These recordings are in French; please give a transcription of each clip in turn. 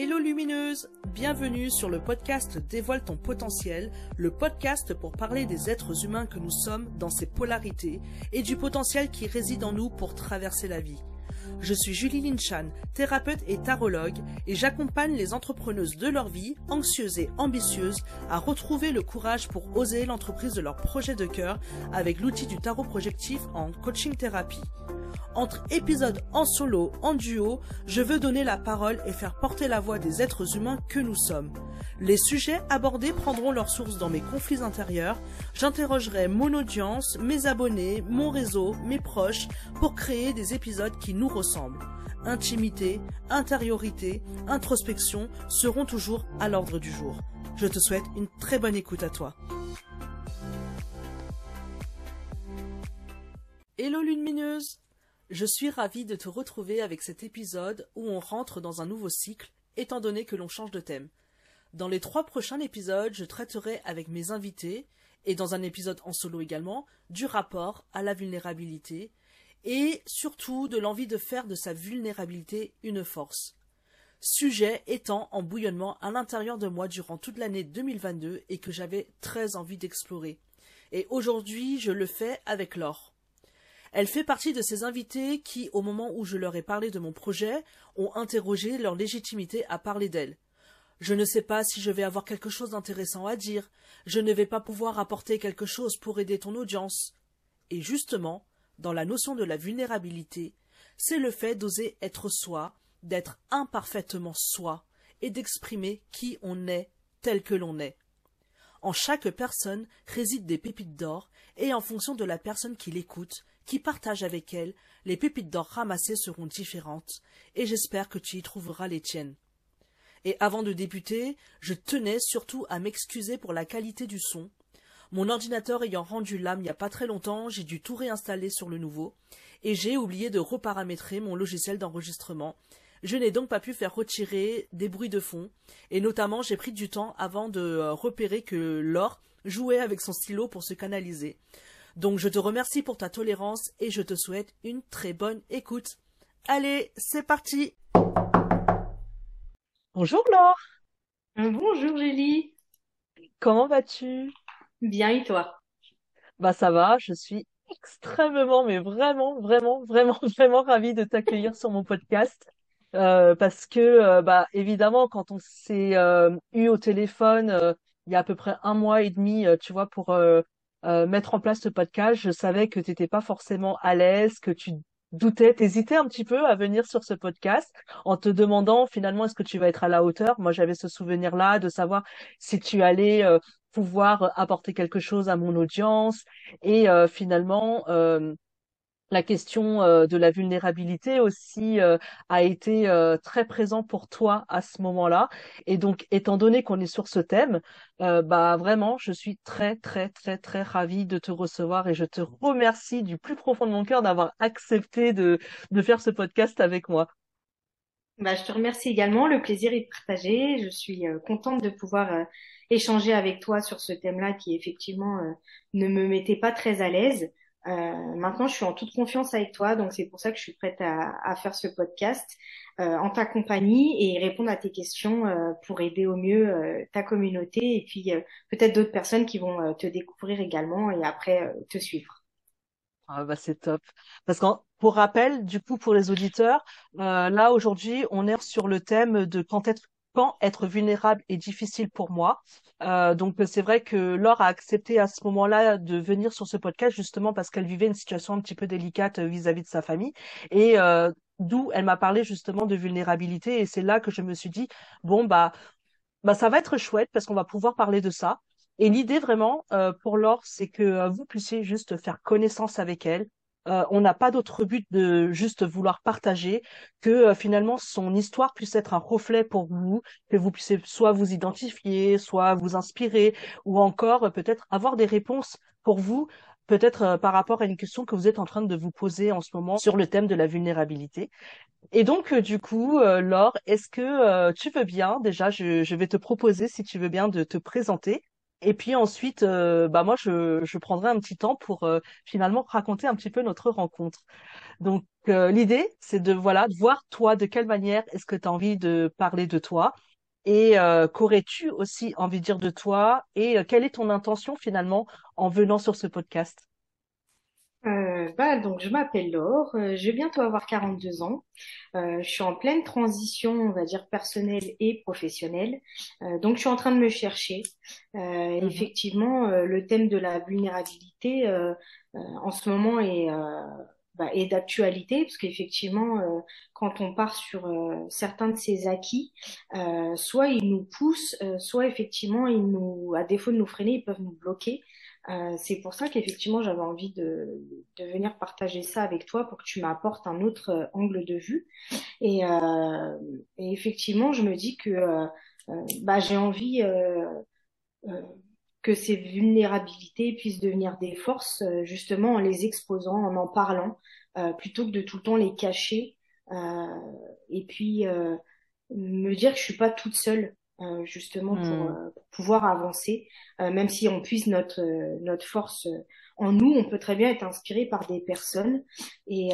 Hello lumineuse, bienvenue sur le podcast Dévoile ton potentiel, le podcast pour parler des êtres humains que nous sommes dans ces polarités et du potentiel qui réside en nous pour traverser la vie. Je suis Julie Linchan, thérapeute et tarologue, et j'accompagne les entrepreneuses de leur vie, anxieuses et ambitieuses, à retrouver le courage pour oser l'entreprise de leur projet de cœur avec l'outil du tarot projectif en coaching thérapie. Entre épisodes en solo, en duo, je veux donner la parole et faire porter la voix des êtres humains que nous sommes. Les sujets abordés prendront leur source dans mes conflits intérieurs. J'interrogerai mon audience, mes abonnés, mon réseau, mes proches pour créer des épisodes qui nous ressemblent. Intimité, intériorité, introspection seront toujours à l'ordre du jour. Je te souhaite une très bonne écoute à toi. Hello lune mineuse je suis ravie de te retrouver avec cet épisode où on rentre dans un nouveau cycle, étant donné que l'on change de thème. Dans les trois prochains épisodes, je traiterai avec mes invités, et dans un épisode en solo également, du rapport à la vulnérabilité, et surtout de l'envie de faire de sa vulnérabilité une force. Sujet étant en bouillonnement à l'intérieur de moi durant toute l'année 2022 et que j'avais très envie d'explorer. Et aujourd'hui, je le fais avec Laure. Elle fait partie de ces invités qui, au moment où je leur ai parlé de mon projet, ont interrogé leur légitimité à parler d'elle. Je ne sais pas si je vais avoir quelque chose d'intéressant à dire, je ne vais pas pouvoir apporter quelque chose pour aider ton audience. Et justement, dans la notion de la vulnérabilité, c'est le fait d'oser être soi, d'être imparfaitement soi, et d'exprimer qui on est tel que l'on est. En chaque personne résident des pépites d'or, et en fonction de la personne qui l'écoute, qui partage avec elle, les pépites d'or ramassées seront différentes, et j'espère que tu y trouveras les tiennes. Et avant de débuter, je tenais surtout à m'excuser pour la qualité du son. Mon ordinateur ayant rendu l'âme il n'y a pas très longtemps, j'ai dû tout réinstaller sur le nouveau, et j'ai oublié de reparamétrer mon logiciel d'enregistrement. Je n'ai donc pas pu faire retirer des bruits de fond, et notamment j'ai pris du temps avant de euh, repérer que Laure jouait avec son stylo pour se canaliser. Donc je te remercie pour ta tolérance et je te souhaite une très bonne écoute. Allez, c'est parti. Bonjour Laure. Euh, Bonjour Julie. Comment vas-tu? Bien et toi? Bah ça va, je suis extrêmement, mais vraiment, vraiment, vraiment, vraiment ravie de t'accueillir sur mon podcast. Euh, parce que, euh, bah, évidemment, quand on s'est eu au téléphone il y a à peu près un mois et demi, tu vois, pour euh, mettre en place ce podcast, je savais que tu n'étais pas forcément à l'aise, que tu doutais, t'hésitais un petit peu à venir sur ce podcast en te demandant finalement est-ce que tu vas être à la hauteur? Moi, j'avais ce souvenir-là de savoir si tu allais euh, pouvoir apporter quelque chose à mon audience et euh, finalement la question euh, de la vulnérabilité aussi euh, a été euh, très présent pour toi à ce moment-là. Et donc, étant donné qu'on est sur ce thème, bah vraiment, je suis très très très très ravie de te recevoir et je te remercie du plus profond de mon cœur d'avoir accepté de, de faire ce podcast avec moi. Bah, je te remercie également. Le plaisir est partagé. Je suis contente de pouvoir échanger avec toi sur ce thème-là qui effectivement ne me mettait pas très à l'aise. Euh, maintenant, je suis en toute confiance avec toi, donc c'est pour ça que je suis prête à, faire ce podcast euh, en ta compagnie et répondre à tes questions euh, pour aider au mieux ta communauté et puis peut-être d'autres personnes qui vont te découvrir également et après te suivre. Ah bah c'est top. Parce que pour rappel, du coup, pour les auditeurs, là aujourd'hui, on est sur le thème de quand être être vulnérable est difficile pour moi. Euh, donc c'est vrai que Laure a accepté à ce moment-là de venir sur ce podcast justement parce qu'elle vivait une situation un petit peu délicate euh, vis-à-vis de sa famille et euh, d'où elle m'a parlé justement de vulnérabilité et c'est là que je me suis dit bon bah bah ça va être chouette parce qu'on va pouvoir parler de ça. Et l'idée vraiment pour Laure, c'est que vous puissiez juste faire connaissance avec elle, euh, on n'a pas d'autre but de juste vouloir partager que euh, finalement son histoire puisse être un reflet pour vous, que vous puissiez soit vous identifier, soit vous inspirer, ou encore euh, peut-être avoir des réponses pour vous, peut-être par rapport à une question que vous êtes en train de vous poser en ce moment sur le thème de la vulnérabilité. Et donc, du coup, Laure, est-ce que tu veux bien, déjà, je, je vais te proposer, si tu veux bien, de te présenter Et puis ensuite, bah moi, je, prendrai un petit temps pour finalement raconter un petit peu notre rencontre. Donc l'idée, c'est de voilà, de voir toi de quelle manière est-ce que tu as envie de parler de toi? Et qu'aurais-tu aussi envie de dire de toi? Et quelle est ton intention finalement en venant sur ce podcast? Euh, bah, donc je m'appelle Laure, euh, je vais bientôt avoir 42 ans. Euh, je suis en pleine transition, on va dire personnelle et professionnelle. Euh, donc je suis en train de me chercher. Mhm. Effectivement, le thème de la vulnérabilité en ce moment est bah, d'actualité parce qu'effectivement, quand on part sur certains de ces acquis, soit ils nous poussent, soit effectivement ils nous, à défaut de nous freiner, ils peuvent nous bloquer. Euh, c'est pour ça qu'effectivement j'avais envie de, venir partager ça avec toi pour que tu m'apportes un autre euh, angle de vue. Et, euh, et, effectivement, je me dis que bah, j'ai envie que ces vulnérabilités puissent devenir des forces, justement en les exposant, en en parlant, plutôt que de tout le temps les cacher. et puis me dire que je suis pas toute seule euh, justement pour, hmm. euh, pour, pouvoir avancer. Euh, même si on puise notre notre force en nous, on peut très bien être inspiré par des personnes et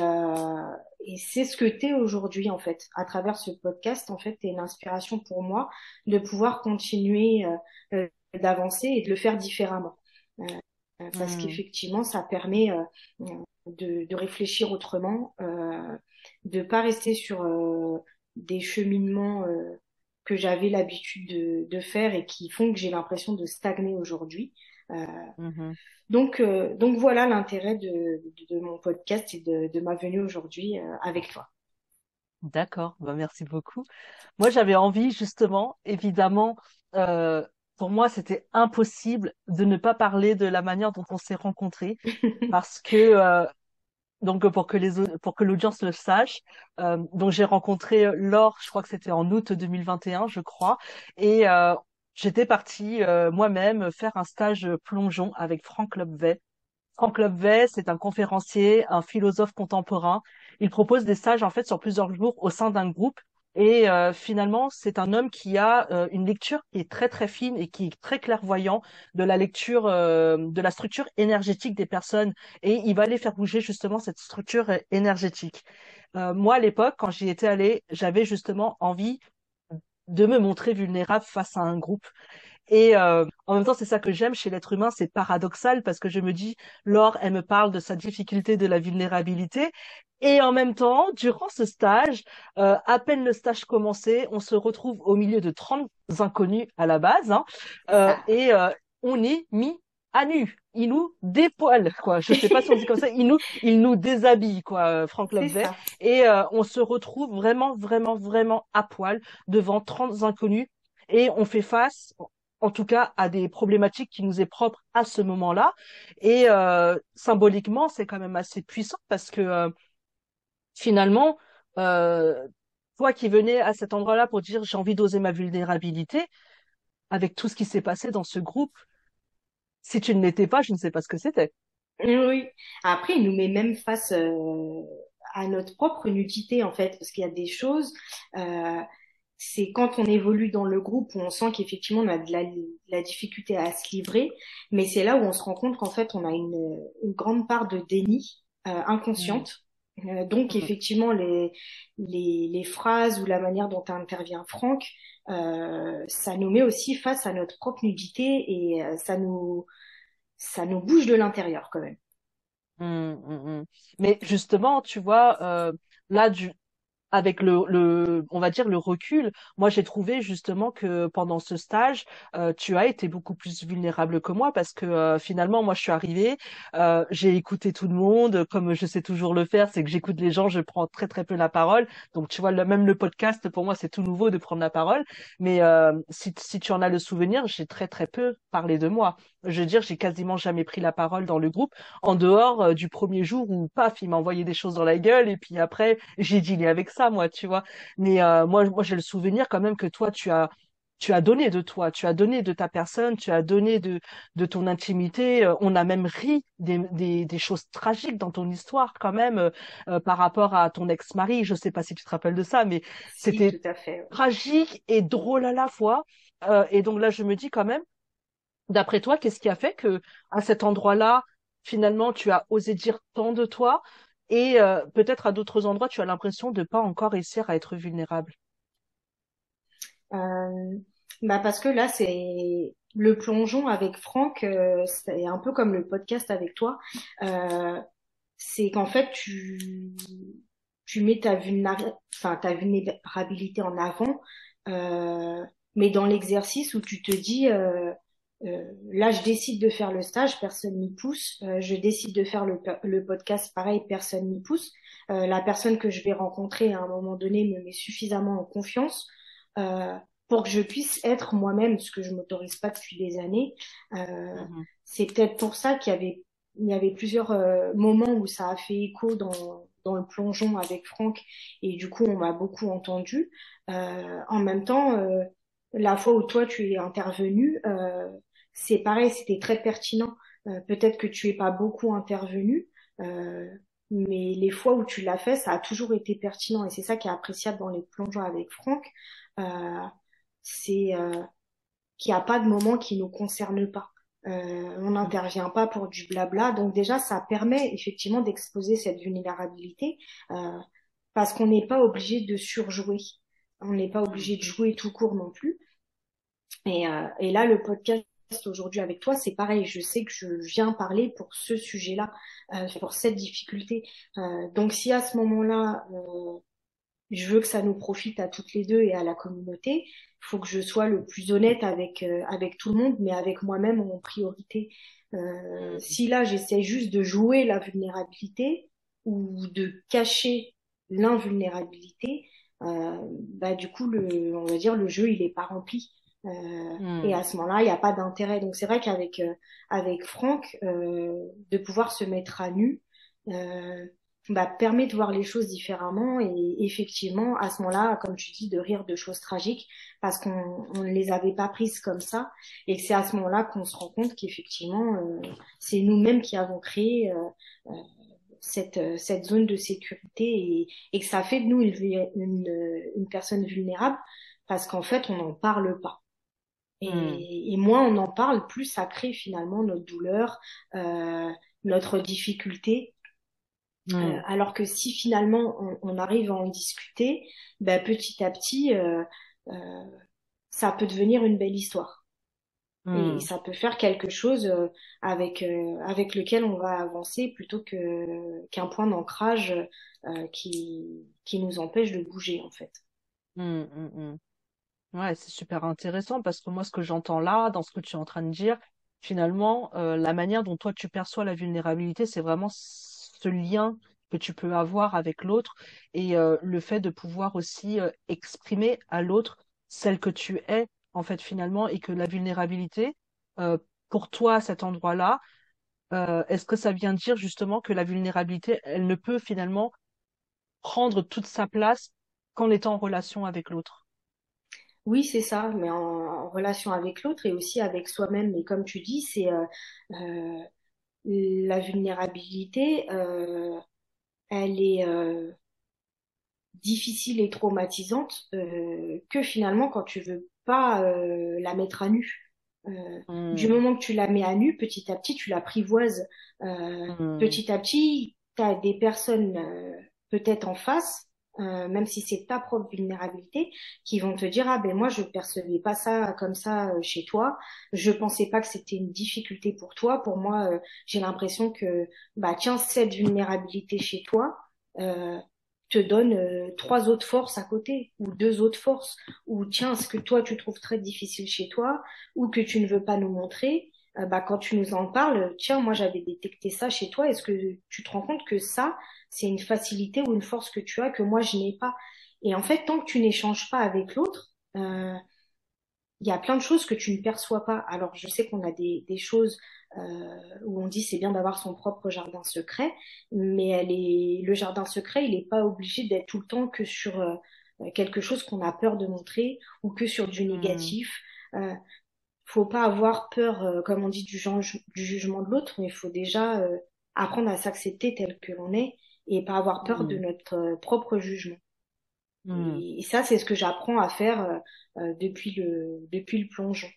et c'est ce que tu es aujourd'hui en fait. À travers ce podcast, en fait, tu une inspiration pour moi de pouvoir continuer d'avancer et de le faire différemment. parce hmm. qu'effectivement, ça permet de, de, réfléchir autrement, euh, de pas rester sur des cheminements que j'avais l'habitude de, de, faire et qui font que j'ai l'impression de stagner aujourd'hui. Euh, mm-hmm. Donc, euh, donc voilà l'intérêt de, de, mon podcast et de, de ma venue aujourd'hui euh, avec toi. D'accord, bah merci beaucoup. Moi, j'avais envie justement, évidemment, euh, pour moi, c'était impossible de ne pas parler de la manière dont on s'est rencontrés, parce que euh, donc pour que les pour que l'audience le sache. Euh, donc j'ai rencontré Laure, je crois que c'était en août 2021, je crois, et euh, j'étais partie euh, moi-même faire un stage plongeon avec Franck Lobvet. Franck Lobvet, c'est un conférencier, un philosophe contemporain. Il propose des stages en fait sur plusieurs jours au sein d'un groupe et euh, finalement, c'est un homme qui a euh, une lecture qui est très très fine et qui est très clairvoyant de la lecture euh, de la structure énergétique des personnes. Et il va aller faire bouger justement cette structure énergétique. moi, à l'époque, quand j'y étais allée, j'avais justement envie de me montrer vulnérable face à un groupe. Et euh, en même temps, c'est ça que j'aime chez l'être humain, c'est paradoxal parce que je me dis, Laure, elle me parle de sa difficulté de la vulnérabilité. Et en même temps, durant ce stage, euh, à peine le stage commencé, on se retrouve au milieu de 30 inconnus à la base, hein, euh, et euh, on est mis à nu. Il nous dépoile, quoi. Je sais pas si on dit comme ça. Il nous, il nous déshabille, quoi, Franck Lobvet. Et euh, on se retrouve vraiment, vraiment, vraiment à poil devant 30 inconnus. Et on fait face, en tout cas à des problématiques qui nous est propre à ce moment-là. Et euh, symboliquement, c'est quand même assez puissant parce que euh, finalement, euh, toi qui venais à cet endroit-là pour dire j'ai envie d'oser ma vulnérabilité, avec tout ce qui s'est passé dans ce groupe, si tu ne l'étais pas, je ne sais pas ce que c'était. Oui. Après, il nous met même face à notre propre nudité en fait, parce qu'il y a des choses c'est quand on évolue dans le groupe où on sent qu'effectivement on a de la, difficulté à se livrer, mais c'est là où on se rend compte qu'en fait on a une, grande part de déni euh, inconsciente. Mmh. Euh, donc mmh. effectivement les, les, les, phrases ou la manière dont intervient Franck, euh, ça nous met aussi face à notre propre nudité et ça nous ça nous bouge de l'intérieur quand même. Mmh, mais justement, tu vois, là, du, avec le, le, on va dire le recul, moi j'ai trouvé justement que pendant ce stage, euh, tu as été beaucoup plus vulnérable que moi parce que euh, finalement moi je suis arrivée, euh, j'ai écouté tout le monde comme je sais toujours le faire, c'est que j'écoute les gens, je prends très très peu la parole. Donc tu vois même le podcast pour moi c'est tout nouveau de prendre la parole, mais si, si tu en as le souvenir, j'ai très très peu parlé de moi. Je veux dire, j'ai quasiment jamais pris la parole dans le groupe en dehors du premier jour où paf, il m'a envoyé des choses dans la gueule et puis après j'ai dealé avec ça moi, tu vois. Mais euh, moi, moi, j'ai le souvenir quand même que toi, tu as, tu as donné de toi, tu as donné de ta personne, tu as donné de, de ton intimité. Euh, on a même ri des, des, des choses tragiques dans ton histoire quand même euh, par rapport à ton ex-mari. Je sais pas si tu te rappelles de ça, mais c'était tragique et drôle à la fois. et donc là, je me dis quand même, d'après toi, qu'est-ce qui a fait que à cet endroit-là, finalement, tu as osé dire tant de toi et euh, peut-être à d'autres endroits, tu as l'impression de pas encore réussir à être vulnérable? Euh, bah parce que là, c'est le plongeon avec Franck, euh, c'est un peu comme le podcast avec toi. Euh, c'est qu'en fait, tu, tu mets ta, ta vulnérabilité en avant, euh, mais dans l'exercice où tu te dis, euh, là, je décide de faire le stage, personne n'y pousse. Euh, je décide de faire le, le podcast, pareil, personne n'y pousse. Euh, la personne que je vais rencontrer à un moment donné me met suffisamment en confiance pour que je puisse être moi-même, ce que je m'autorise pas depuis des années. Mm-hmm. C'est peut-être pour ça qu'il y avait il y avait plusieurs moments où ça a fait écho dans dans le plongeon avec Franck et du coup on m'a beaucoup entendu. en même temps la fois où toi tu es intervenu, euh, c'est pareil, c'était très pertinent. Euh, peut-être que tu es pas beaucoup intervenu, euh, mais les fois où tu l'as fait, ça a toujours été pertinent et c'est ça qui est appréciable dans les plongeons avec Franck. c'est qu'il n'y a pas de moment qui nous concerne pas. on n'intervient pas pour du blabla, donc déjà ça permet effectivement d'exposer cette vulnérabilité parce qu'on n'est pas obligé de surjouer on n'est pas obligé de jouer tout court non plus. Et, euh, et là, le podcast aujourd'hui avec toi, c'est pareil. Je sais que je viens parler pour ce sujet-là, euh, pour cette difficulté. Euh, donc, si à ce moment-là, euh, je veux que ça nous profite à toutes les deux et à la communauté, il faut que je sois le plus honnête avec avec tout le monde, mais avec moi-même en priorité. Si là, j'essaie juste de jouer la vulnérabilité ou de cacher l'invulnérabilité, bah du coup, le, on va dire le jeu, il est pas rempli. Euh, Et hmm. à ce moment-là, il n'y a pas d'intérêt. Donc c'est vrai qu'avec euh, avec Franck, euh, de pouvoir se mettre à nu euh, bah, permet de voir les choses différemment et effectivement, à ce moment-là, comme tu dis, de rire de choses tragiques parce qu'on ne les avait pas prises comme ça et que c'est à ce moment-là qu'on se rend compte qu'effectivement, euh, c'est nous-mêmes qui avons créé cette, cette zone de sécurité et, et, que ça fait de nous une, une, une personne vulnérable parce qu'en fait, on n'en parle pas. Hmm. Et, moins on en parle, plus ça crée finalement notre douleur, euh, notre difficulté. Hmm. Euh, alors que si finalement on, arrive à en discuter, ben, petit à petit, euh, euh ça peut devenir une belle histoire. Et hmm. ça peut faire quelque chose euh, avec avec lequel on va avancer plutôt que qu'un point d'ancrage qui qui nous empêche de bouger en fait. Ouais, c'est super intéressant parce que moi, ce que j'entends là, dans ce que tu es en train de dire, finalement, euh, la manière dont toi tu perçois la vulnérabilité, c'est vraiment ce lien que tu peux avoir avec l'autre et euh, le fait de pouvoir aussi euh, exprimer à l'autre celle que tu es, en fait, finalement, et que la vulnérabilité, pour toi, à cet endroit-là, est-ce que ça vient dire justement que la vulnérabilité, elle ne peut finalement prendre toute sa place qu'en étant en relation avec l'autre? Oui, c'est ça, mais en, relation avec l'autre et aussi avec soi-même. Et comme tu dis, c'est euh, euh, la vulnérabilité, euh, elle est difficile et traumatisante que finalement quand tu veux pas la mettre à nu. Hmm. Du moment que tu la mets à nu, petit à petit, tu l'apprivoises. Hmm. Petit à petit, tu as des personnes peut-être en face euh, même si c'est ta propre vulnérabilité, qui vont te dire ah ben moi je percevais pas ça comme ça euh, chez toi, je pensais pas que c'était une difficulté pour toi, pour moi euh, j'ai l'impression que bah tiens cette vulnérabilité chez toi te donne trois autres forces à côté ou deux autres forces. Ou tiens ce que toi tu trouves très difficile chez toi ou que tu ne veux pas nous montrer? Bah quand tu nous en parles tiens moi j'avais détecté ça chez toi est-ce que tu te rends compte que ça c'est une facilité ou une force que tu as que moi je n'ai pas? Et en fait, tant que tu n'échanges pas avec l'autre, euh, il y a plein de choses que tu ne perçois pas. Alors, je sais qu'on a des, des choses euh, où on dit c'est bien d'avoir son propre jardin secret, mais elle est, le jardin secret, il n'est pas obligé d'être tout le temps que sur euh, quelque chose qu'on a peur de montrer ou que sur du mmh. négatif. Euh, faut pas avoir peur, euh, comme on dit, du, du jugement de l'autre, mais il faut déjà euh, apprendre à s'accepter tel que l'on est et pas avoir peur de mm. notre euh, propre jugement. Mm. Et, ça, c'est ce que j'apprends à faire euh, euh, depuis le depuis le plongeon.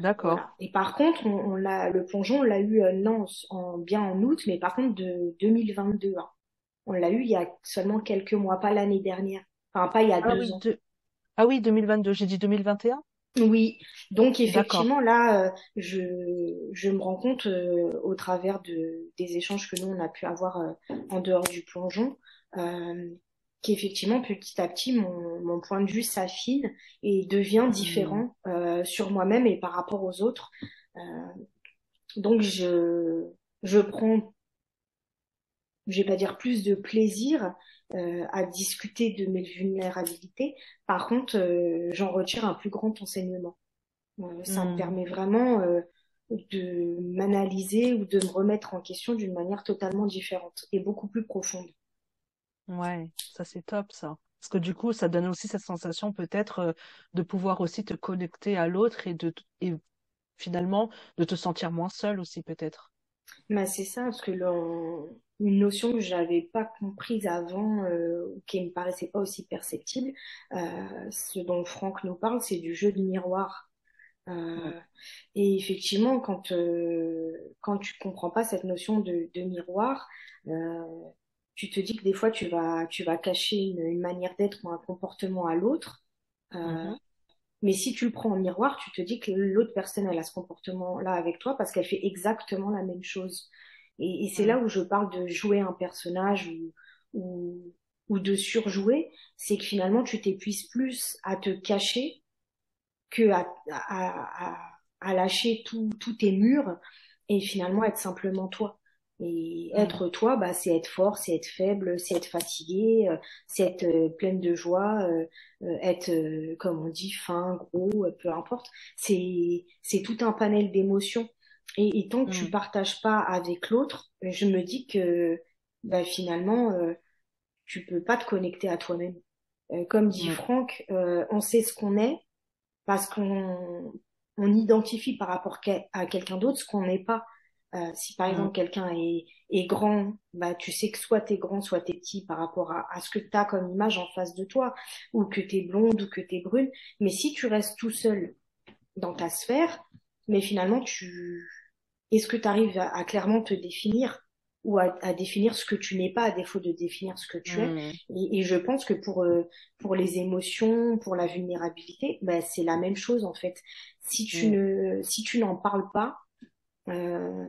D'accord. Et par contre, on, l'a, le plongeon, on l'a eu non, en, bien en août, mais par contre de 2022. Hein. On l'a eu il y a seulement quelques mois, pas l'année dernière. Enfin, pas il y a ah deux oui, ans. Ah oui, 2022. J'ai dit 2021 Oui. Donc effectivement, là, euh, je, je me rends compte euh, au travers de, des échanges que nous, on a pu avoir euh, en dehors du plongeon, qu'effectivement, petit à petit, mon, mon point de vue s'affine et devient mmh. différent sur moi-même et par rapport aux autres. donc je, je prends je vais pas dire plus de plaisir euh, à discuter de mes vulnérabilités. Par contre, euh, j'en retire un plus grand enseignement. Euh, ça me hmm. permet vraiment de m'analyser ou de me remettre en question d'une manière totalement différente et beaucoup plus profonde. Ouais, ça c'est top ça. Parce que du coup, ça donne aussi cette sensation peut-être de pouvoir aussi te connecter à l'autre et de et finalement de te sentir moins seul aussi peut-être. Bah c'est ça, parce que une notion que j'avais pas comprise avant, euh, qui me paraissait pas aussi perceptible, euh, ce dont Franck nous parle, c'est du jeu de miroir. Euh, et effectivement, quand euh, quand tu comprends pas cette notion de, de miroir, tu te dis que des fois tu vas tu vas cacher une, une manière d'être ou un comportement à l'autre. Mm-hmm. Mais si tu le prends en miroir, tu te dis que l'autre personne elle a ce comportement-là avec toi parce qu'elle fait exactement la même chose. Et, et c'est là où je parle de jouer un personnage ou, ou, ou de surjouer, c'est que finalement tu t'épuises plus à te cacher que à, à, à, à lâcher tous tes murs et finalement être simplement toi. Et être toi, bah, c'est être fort, c'est être faible, c'est être fatigué, euh, c'est être euh, pleine de joie, euh, être, comme on dit, fin, gros, peu importe. C'est c'est tout un panel d'émotions. Et, et, tant que tu mm. partages pas avec l'autre, je me dis que bah, finalement, tu peux pas te connecter à toi-même. comme dit. Franck, on sait ce qu'on est parce qu'on on identifie par rapport à quelqu'un d'autre ce qu'on n'est pas. Euh, si par mm. exemple quelqu'un est, est grand, bah tu sais que soit t'es grand, soit t'es petit par rapport à, à ce que t'as comme image en face de toi, ou que t'es blonde ou que t'es brune. Mais si tu restes tout seul dans ta sphère, mais finalement tu, est-ce que tu arrives à, clairement te définir ou à, à, définir ce que tu n'es pas à défaut de définir ce que tu es? Mm. Et, et, je pense que pour euh, pour les émotions, pour la vulnérabilité, bah, c'est la même chose en fait. Si tu mm. ne si tu n'en parles pas, euh,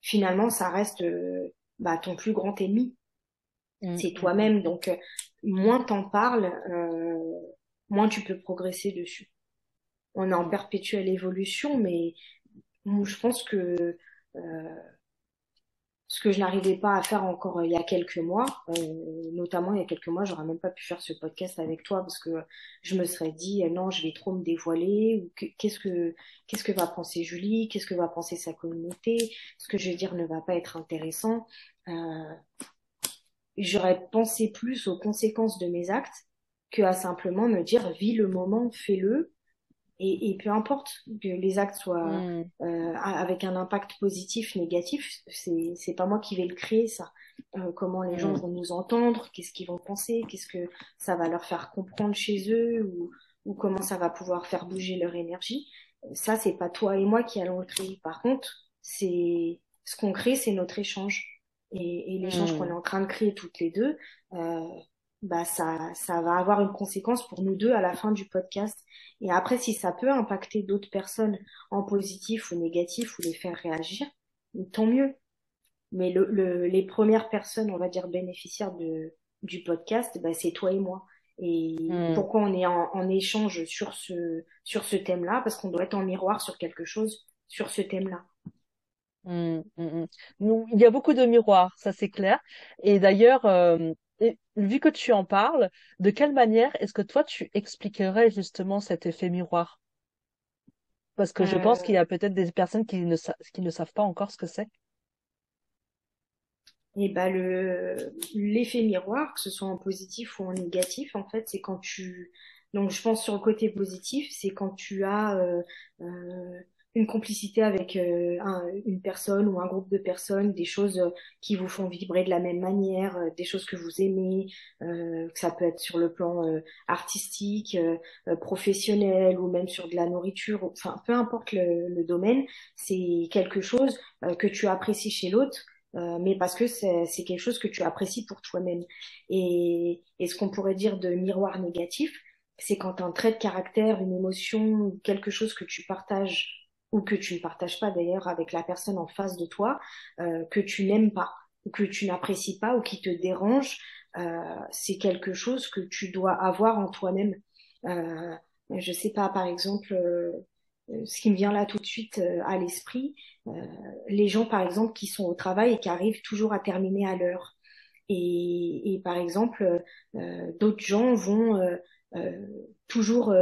finalement, ça reste euh, bah, ton plus grand ennemi. Mm, c'est mm, toi-même. Mm. Donc, euh, moins t'en parles, euh, moins tu peux progresser dessus. On est en perpétuelle évolution, mais je pense que euh, ce que je n'arrivais pas à faire encore euh, il y a quelques mois, euh, notamment il y a quelques mois, j'aurais même pas pu faire ce podcast avec toi parce que je me serais dit euh, non, je vais trop me dévoiler ou qu'est-ce que qu'est-ce que va penser Julie, qu'est-ce que va penser sa communauté, ce que je vais dire ne va pas être intéressant. Euh, j'aurais pensé plus aux conséquences de mes actes que à simplement me dire vis le moment, fais-le et, et, peu importe que les actes soient mm. euh, avec un impact positif, négatif, c'est c'est pas moi qui vais le créer ça. Euh, comment les gens mm. vont nous entendre, qu'est-ce qu'ils vont penser, qu'est-ce que ça va leur faire comprendre chez eux ou, ou comment ça va pouvoir faire bouger leur énergie. Ça c'est pas toi et moi qui allons le créer. Par contre, c'est ce qu'on crée, c'est notre échange et, et l'échange mm. qu'on est en train de créer toutes les deux. Euh, bah ça, ça va avoir une conséquence pour nous deux à la fin du podcast. Et après, si ça peut impacter d'autres personnes en positif ou négatif ou les faire réagir, tant mieux. Mais le, le, les premières personnes, on va dire bénéficiaires de, du podcast, bah, c'est toi et moi. Et hmm. pourquoi on est en, en, échange sur ce sur ce thème-là? Parce qu'on doit être en miroir sur quelque chose sur ce thème-là. Hmm, hmm, il y a beaucoup de miroirs, ça c'est clair. Et d'ailleurs, euh, et vu que tu en parles, de quelle manière est-ce que toi tu expliquerais justement cet effet miroir? Parce que je pense qu'il y a euh. peut-être des personnes qui ne, qui ne savent pas encore ce que c'est. Et eh ben le l'effet miroir, que ce soit en positif ou en négatif, en fait, c'est quand tu donc je pense sur le côté positif, c'est quand tu as euh, euh, une complicité avec euh, une personne ou un groupe de personnes, des choses euh, qui vous font vibrer de la même manière, euh, des choses que vous aimez, que ça peut être sur le plan artistique, professionnel ou même sur de la nourriture, enfin peu importe le, domaine, c'est quelque chose que tu apprécies chez l'autre. mais parce que c'est quelque chose que tu apprécies pour toi-même. Et ce qu'on pourrait dire de miroir négatif, c'est quand un trait de caractère, une émotion, quelque chose que tu partages ou que tu ne partages pas d'ailleurs avec la personne en face de toi, euh, que tu n'aimes pas, ou que tu n'apprécies pas, ou qui te dérange, euh, c'est quelque chose que tu dois avoir en toi-même. Euh, je sais pas, par exemple, euh, ce qui me vient là tout de suite à l'esprit, les gens par exemple qui sont au travail et qui arrivent toujours à terminer à l'heure. Et, par exemple, d'autres gens vont toujours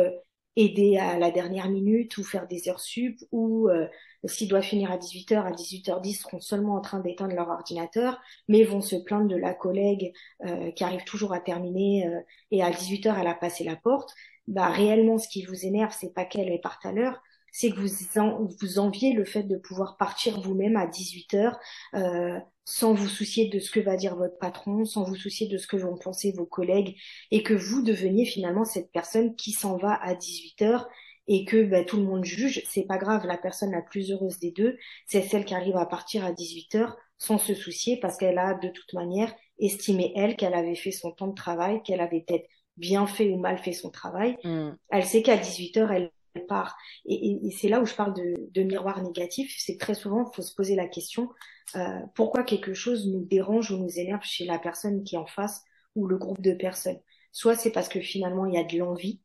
aider à la dernière minute ou faire des heures sup ou euh, s'ils doivent finir à 18h, à 18h10 seront seulement en train d'éteindre leur ordinateur mais vont se plaindre de la collègue euh, qui arrive toujours à terminer euh, et à 18h elle a passé la porte. Bah réellement ce qui vous énerve c'est pas qu'elle est partie à l'heure, c'est que vous, vous enviez le fait de pouvoir partir vous-même à 18 heures euh, sans vous soucier de ce que va dire votre patron, sans vous soucier de ce que vont penser vos collègues, et que vous deveniez finalement cette personne qui s'en va à 18 heures et que bah, tout le monde juge, c'est pas grave, la personne la plus heureuse des deux, c'est celle qui arrive à partir à 18 heures sans se soucier parce qu'elle a de toute manière estimé elle qu'elle avait fait son temps de travail, qu'elle avait peut-être bien fait ou mal fait son travail. Mm. Elle sait qu'à 18 heures, elle part. Et, c'est là où je parle de, miroir négatif, c'est que très souvent, il faut se poser la question, euh, pourquoi quelque chose nous dérange ou nous énerve chez la personne qui est en face ou le groupe de personnes. Soit c'est parce que finalement, il y a de l'envie,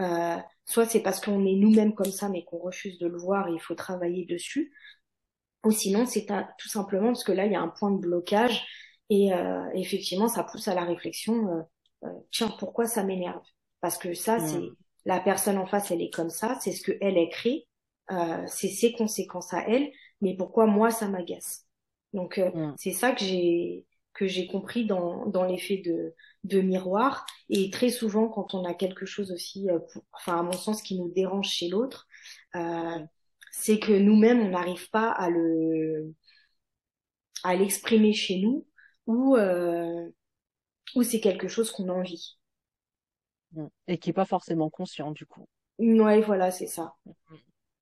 euh, soit c'est parce qu'on est nous-mêmes comme ça, mais qu'on refuse de le voir et il faut travailler dessus. Ou sinon, c'est tout simplement parce que là, il y a un point de blocage et euh, effectivement, ça pousse à la réflexion. tiens, pourquoi ça m'énerve? Parce que ça, c'est mmh la personne en face, elle est comme ça, c'est ce que elle écrit, euh, c'est ses conséquences à elle, mais pourquoi moi ça m'agace Donc euh, mm. c'est ça que j'ai que j'ai compris dans dans l'effet de de miroir et très souvent quand on a quelque chose aussi, euh, enfin à mon sens qui nous dérange chez l'autre, euh, c'est que nous-mêmes on n'arrive pas à le à l'exprimer chez nous ou euh, ou c'est quelque chose qu'on a envie. Mmh. Et qui est pas forcément conscient du coup. Ouais, voilà, c'est ça.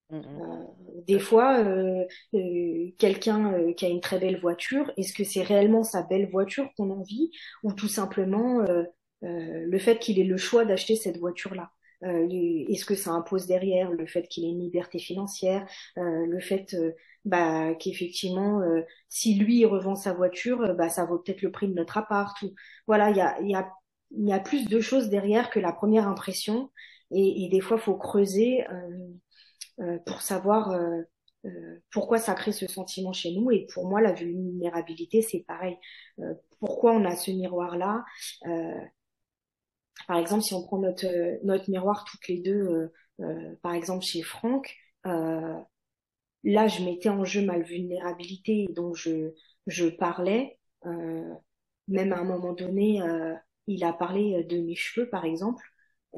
Mmh, mmh. Euh, des fois, euh, euh, quelqu'un qui a une très belle voiture, est-ce que c'est réellement sa belle voiture qu'on envie ou tout simplement le fait qu'il ait le choix d'acheter cette voiture-là? Est-ce que ça impose derrière le fait qu'il ait une liberté financière, le fait bah, qu'effectivement, si lui revend sa voiture, bah, ça vaut peut-être le prix de notre appart. Ou... Voilà, il y a, y a il y a plus de choses derrière que la première impression. Et, et des fois faut creuser euh, euh, pour savoir euh, euh, pourquoi ça crée ce sentiment chez nous. Et pour moi la vulnérabilité c'est pareil. Euh, pourquoi on a ce miroir là par exemple si on prend notre notre miroir toutes les deux par exemple chez Franck là je mettais en jeu ma vulnérabilité donc je je parlais. Même à un moment donné il a parlé euh, de mes cheveux, par exemple.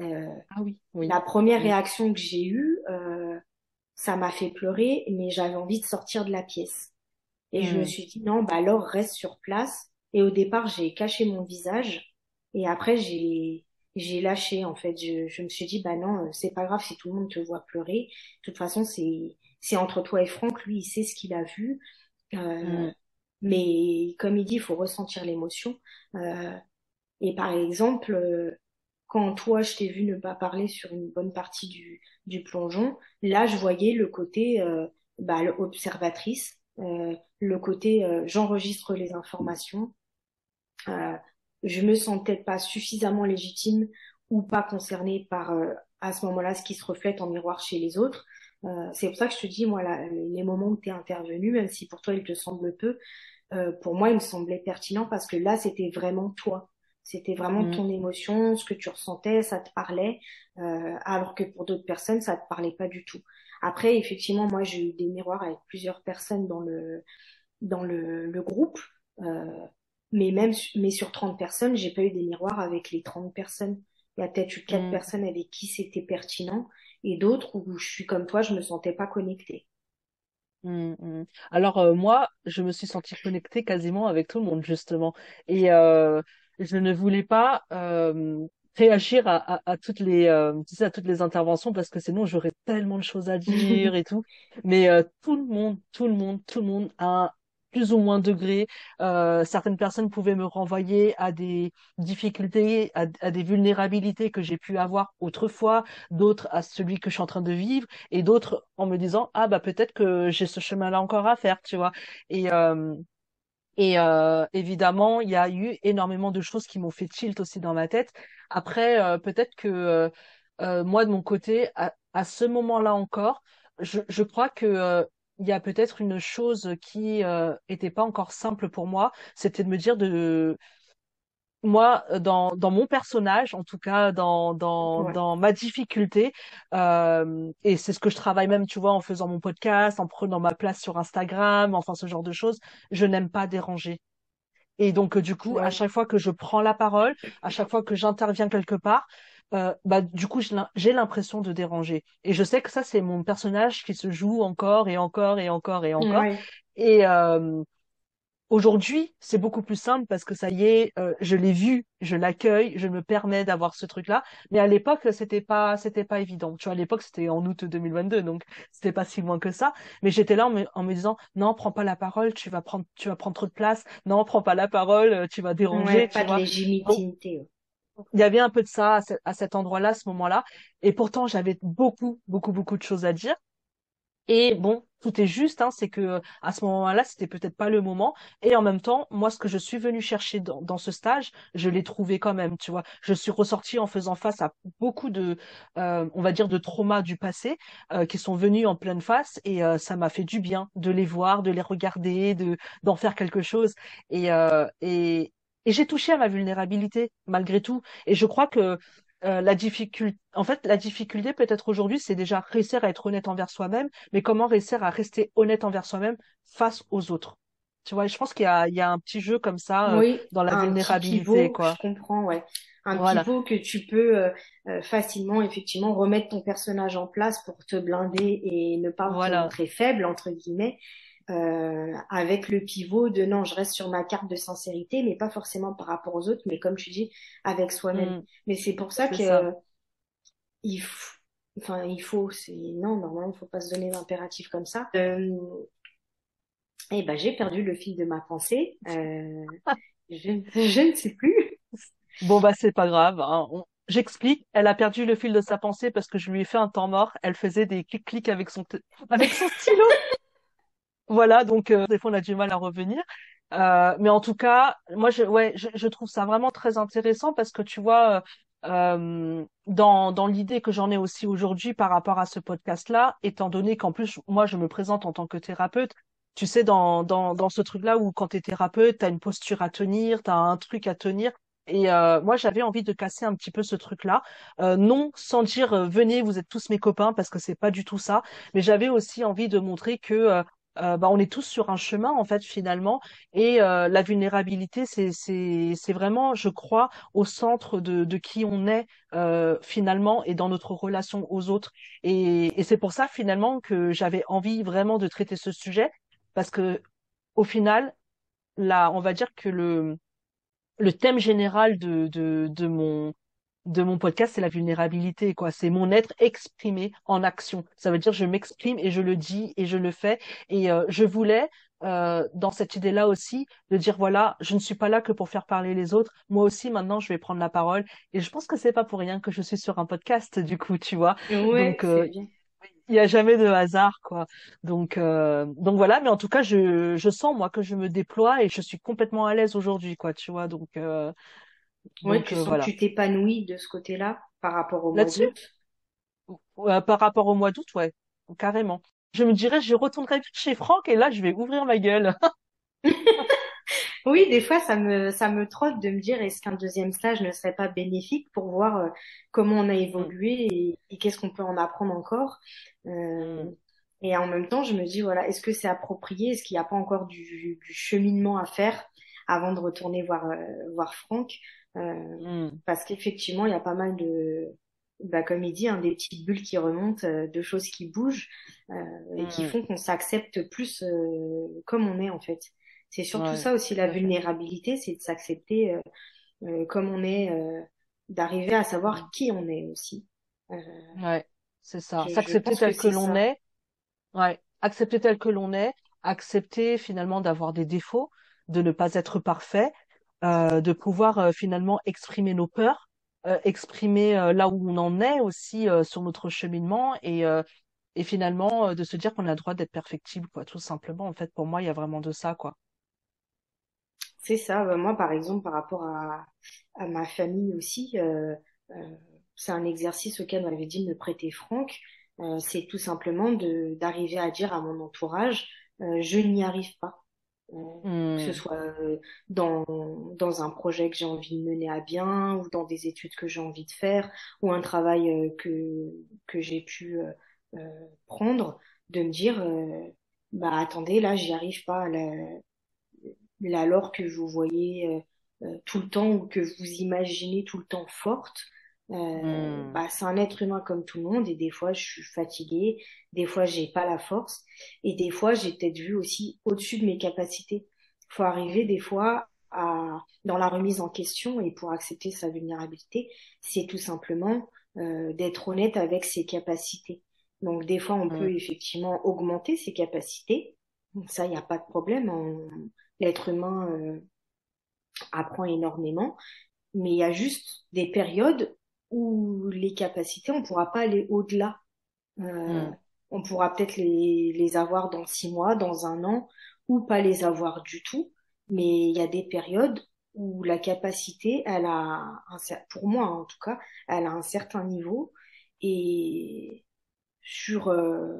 Euh, ah oui, La première réaction que j'ai eue, euh, ça m'a fait pleurer, mais j'avais envie de sortir de la pièce. Et je me hmm. suis dit non, bah alors reste sur place. Et au départ, j'ai caché mon visage. Et après, j'ai j'ai lâché en fait. Je, je me suis dit bah non, c'est pas grave si tout le monde te voit pleurer. De toute façon, c'est c'est entre toi et Franck. Lui, il sait ce qu'il a vu. Euh, hmm. Mais comme il dit, il faut ressentir l'émotion. Euh, et par exemple, euh, quand toi, je t'ai vu ne pas parler sur une bonne partie du, du plongeon, là, je voyais le côté euh, bah, observatrice, euh, le côté euh, j'enregistre les informations. Euh, je me peut-être pas suffisamment légitime ou pas concernée par à ce moment-là ce qui se reflète en miroir chez les autres. c'est pour ça que je te dis, moi, là, les moments où tu es intervenu, même si pour toi il te semble peu, pour moi il me semblait pertinent parce que là c'était vraiment toi. C'était vraiment mm. ton émotion, ce que tu ressentais, ça te parlait, euh, alors que pour d'autres personnes, ça te parlait pas du tout. Après, effectivement, moi, j'ai eu des miroirs avec plusieurs personnes dans le dans le, le groupe, euh, mais même mais sur 30 personnes, j'ai pas eu des miroirs avec les 30 personnes. Il y a peut-être eu quatre Mm. personnes avec qui c'était pertinent et d'autres où je suis comme toi, je me sentais pas connectée. Mm. Alors euh, moi, je me suis sentie connectée quasiment avec tout le monde justement, et euh, je ne voulais pas euh, réagir à, à, à toutes les, euh, tu sais, à toutes les interventions parce que sinon j'aurais tellement de choses à dire et tout. Mais euh, tout le monde, tout le monde, tout le monde a plus ou moins degré. Euh, certaines personnes pouvaient me renvoyer à des difficultés, à, des vulnérabilités que j'ai pu avoir autrefois, d'autres à celui que je suis en train de vivre et d'autres en me disant ah bah peut-être que j'ai ce chemin-là encore à faire, tu vois. Et euh, et euh, évidemment, il y a eu énormément de choses qui m'ont fait tilt aussi dans ma tête. Après, euh, peut-être que euh, moi de mon côté, à, à ce moment-là encore, je, je crois que il y a peut-être une chose qui euh, était pas encore simple pour moi, c'était de me dire de moi, euh, dans, dans mon personnage, en tout cas dans, dans, Ouais. dans ma difficulté, euh, et c'est ce que je travaille même, tu vois, en faisant mon podcast, en prenant ma place sur Instagram, enfin ce genre de choses, je n'aime pas déranger. Et donc, euh, du coup, à chaque fois que je prends la parole, à chaque fois que j'interviens quelque part, euh, bah, du coup, j'ai l'im- j'ai l'impression de déranger. Et je sais que ça, c'est mon personnage qui se joue encore et encore et encore et encore. Ouais. Et, euh, Aujourd'hui, c'est beaucoup plus simple parce que ça y est, euh, je l'ai vu, je l'accueille, je me permets d'avoir ce truc-là. Mais à l'époque, c'était pas, c'était pas évident. Tu vois, à l'époque, c'était en août 2022, donc c'était pas si loin que ça. Mais j'étais là en me, en me disant, non, prends pas la parole, tu vas prendre, tu vas prendre trop de place. Non, prends pas la parole, euh, tu vas Ouais, déranger, tu pas de vois. Donc, légitimité. il y avait un peu de ça à, ce- à cet endroit-là, à ce moment-là. Et pourtant, j'avais beaucoup, beaucoup, beaucoup de choses à dire. Et bon, tout est juste, hein, c'est que à ce moment-là, c'était peut-être pas le moment. Et en même temps, moi, ce que je suis venue chercher dans, ce stage, je l'ai trouvé quand même, tu vois. Je suis ressortie en faisant face à beaucoup de, euh, on va dire, de traumas du passé euh, qui sont venus en pleine face, et euh, ça m'a fait du bien de les voir, de les regarder, de d'en faire quelque chose. Et euh, et et j'ai touché à ma vulnérabilité malgré tout. Et je crois que euh, la difficulté, en fait, la difficulté peut-être aujourd'hui, c'est déjà réussir à être honnête envers soi-même, mais comment réussir à rester honnête envers soi-même face aux autres? Tu vois, je pense qu'il y a, il y a un petit jeu comme ça euh, dans la un petit vulnérabilité, pivot, quoi. je comprends, ouais. Un Voilà, pivot que tu peux euh, euh, facilement, effectivement, remettre ton personnage en place pour te blinder et ne pas te voilà, montrer faible, entre guillemets, euh, avec le pivot de non, je reste sur ma carte de sincérité, mais pas forcément par rapport aux autres, mais comme tu dis, avec soi-même. Mm, Mais c'est pour ça que ça. euh, il faut, enfin, il faut, c'est, non, normalement, il faut pas se donner d'impératif comme ça. Euh, eh ben, j'ai perdu le fil de ma pensée. Euh, je, je ne sais plus. Bon, bah, c'est pas grave, hein. On- J'explique, elle a perdu le fil de sa pensée parce que je lui ai fait un temps mort. Elle faisait des clics-clics avec son, t- avec son stylo. Voilà, donc euh, des fois on a du mal à revenir. Euh, mais en tout cas, moi je, ouais, je, je trouve ça vraiment très intéressant parce que tu vois, euh, euh, dans, dans l'idée que j'en ai aussi aujourd'hui par rapport à ce podcast-là, étant donné qu'en plus moi je me présente en tant que thérapeute, tu sais, dans, dans, dans ce truc-là où quand tu es thérapeute, tu as une posture à tenir, tu as un truc à tenir. Et euh, moi, j'avais envie de casser un petit peu ce truc-là. Euh, non, sans dire venez, vous êtes tous mes copains, parce que c'est pas du tout ça. Mais j'avais aussi envie de montrer que euh, bah, on est tous sur un chemin en fait finalement. Et euh, la vulnérabilité c'est c'est c'est vraiment je crois au centre de de qui on est euh, finalement et dans notre relation aux autres. Et et c'est pour ça finalement que j'avais envie vraiment de traiter ce sujet parce que au final là on va dire que le le thème général de de de mon de mon podcast, c'est la vulnérabilité, quoi. C'est mon être exprimé en action. Ça veut dire je m'exprime et je le dis et je le fais. Et euh, je voulais, euh, dans cette idée-là aussi, de dire voilà, je ne suis pas là que pour faire parler les autres. Moi aussi, maintenant, je vais prendre la parole. Et je pense que c'est pas pour rien que je suis sur un podcast, du coup, tu vois. Ouais, Donc, euh, il y a jamais de hasard, quoi. Donc, euh, donc voilà. Mais en tout cas, je je sens moi que je me déploie et je suis complètement à l'aise aujourd'hui, quoi. Tu vois. Donc, euh, Ouais, donc tu euh, que tu t'épanouis de ce côté-là par rapport au mois d'août? Par rapport au mois d'août, ouais, carrément. Je me dirais, je retournerai vite chez Franck et là, je vais ouvrir ma gueule. Oui, des fois, ça me, ça me trotte de me dire, est-ce qu'un deuxième stage ne serait pas bénéfique pour voir euh, comment on a évolué et, et qu'est-ce qu'on peut en apprendre encore? Euh, et en même temps, je me dis, voilà, est-ce que c'est approprié? Est-ce qu'il n'y a pas encore du, du cheminement à faire? Avant de retourner voir voir Franck, mmh. parce qu'effectivement, il y a pas mal de bah, comme il dit, hein, des petites bulles qui remontent, de choses qui bougent et qui mmh. font qu'on s'accepte plus comme on est en fait. C'est surtout ça aussi la vulnérabilité, c'est de s'accepter comme on est, d'arriver à savoir mmh. qui on est aussi. ouais, c'est ça. S'accepter tel que, l'on est. Ouais, accepter tel que l'on est, accepter finalement d'avoir des défauts, de ne pas être parfait, euh, de pouvoir euh, finalement exprimer nos peurs, euh, exprimer là où on en est aussi sur notre cheminement et et finalement de se dire qu'on a le droit d'être perfectible quoi, tout simplement. En fait, pour moi, il y a vraiment de ça quoi. C'est ça. Bah, moi, par exemple, par rapport à, ma famille aussi, c'est un exercice auquel on avait dit de me prêter Franck. c'est tout simplement d'arriver à dire à mon entourage, je n'y arrive pas. Euh, que ce hmm. soit euh, dans, dans un projet que j'ai envie de mener à bien ou dans des études que j'ai envie de faire ou un travail euh, que, que j'ai pu prendre, de me dire bah attendez là j'y arrive pas là, là alors que vous voyez tout le temps ou que vous imaginez tout le temps forte euh, hmm. bah, c'est un être humain comme tout le monde et des fois je suis fatiguée, des fois j'ai pas la force et des fois j'ai peut-être vu aussi au-dessus de mes capacités. Faut arriver des fois à dans la remise en question et pour accepter sa vulnérabilité, c'est tout simplement euh, d'être honnête avec ses capacités. Donc des fois on hmm. peut effectivement augmenter ses capacités, ça il n'y a pas de problème. L'être humain euh, apprend énormément, mais il y a juste des périodes où les capacités, on pourra pas aller au-delà. Euh, hmm. On pourra peut-être les, les avoir dans six mois, dans un an, ou pas les avoir du tout. Mais il y a des périodes où la capacité, elle a, un, pour moi en tout cas, elle a un certain niveau. Et sur euh,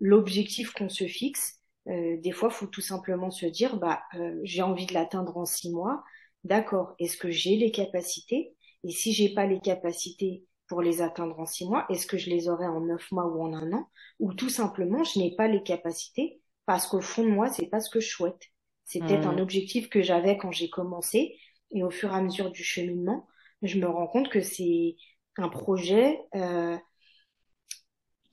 l'objectif qu'on se fixe, euh, des fois, faut tout simplement se dire, bah, euh, j'ai envie de l'atteindre en six mois. D'accord. Est-ce que j'ai les capacités? Et si j'ai pas les capacités pour les atteindre en six mois, est-ce que je les aurai en neuf mois ou en un an? Ou tout simplement, je n'ai pas les capacités parce qu'au fond de moi, c'est pas ce que je souhaite. C'est peut-être un mmh. objectif que j'avais quand j'ai commencé et au fur et à mesure du cheminement, je me rends compte que c'est un projet euh,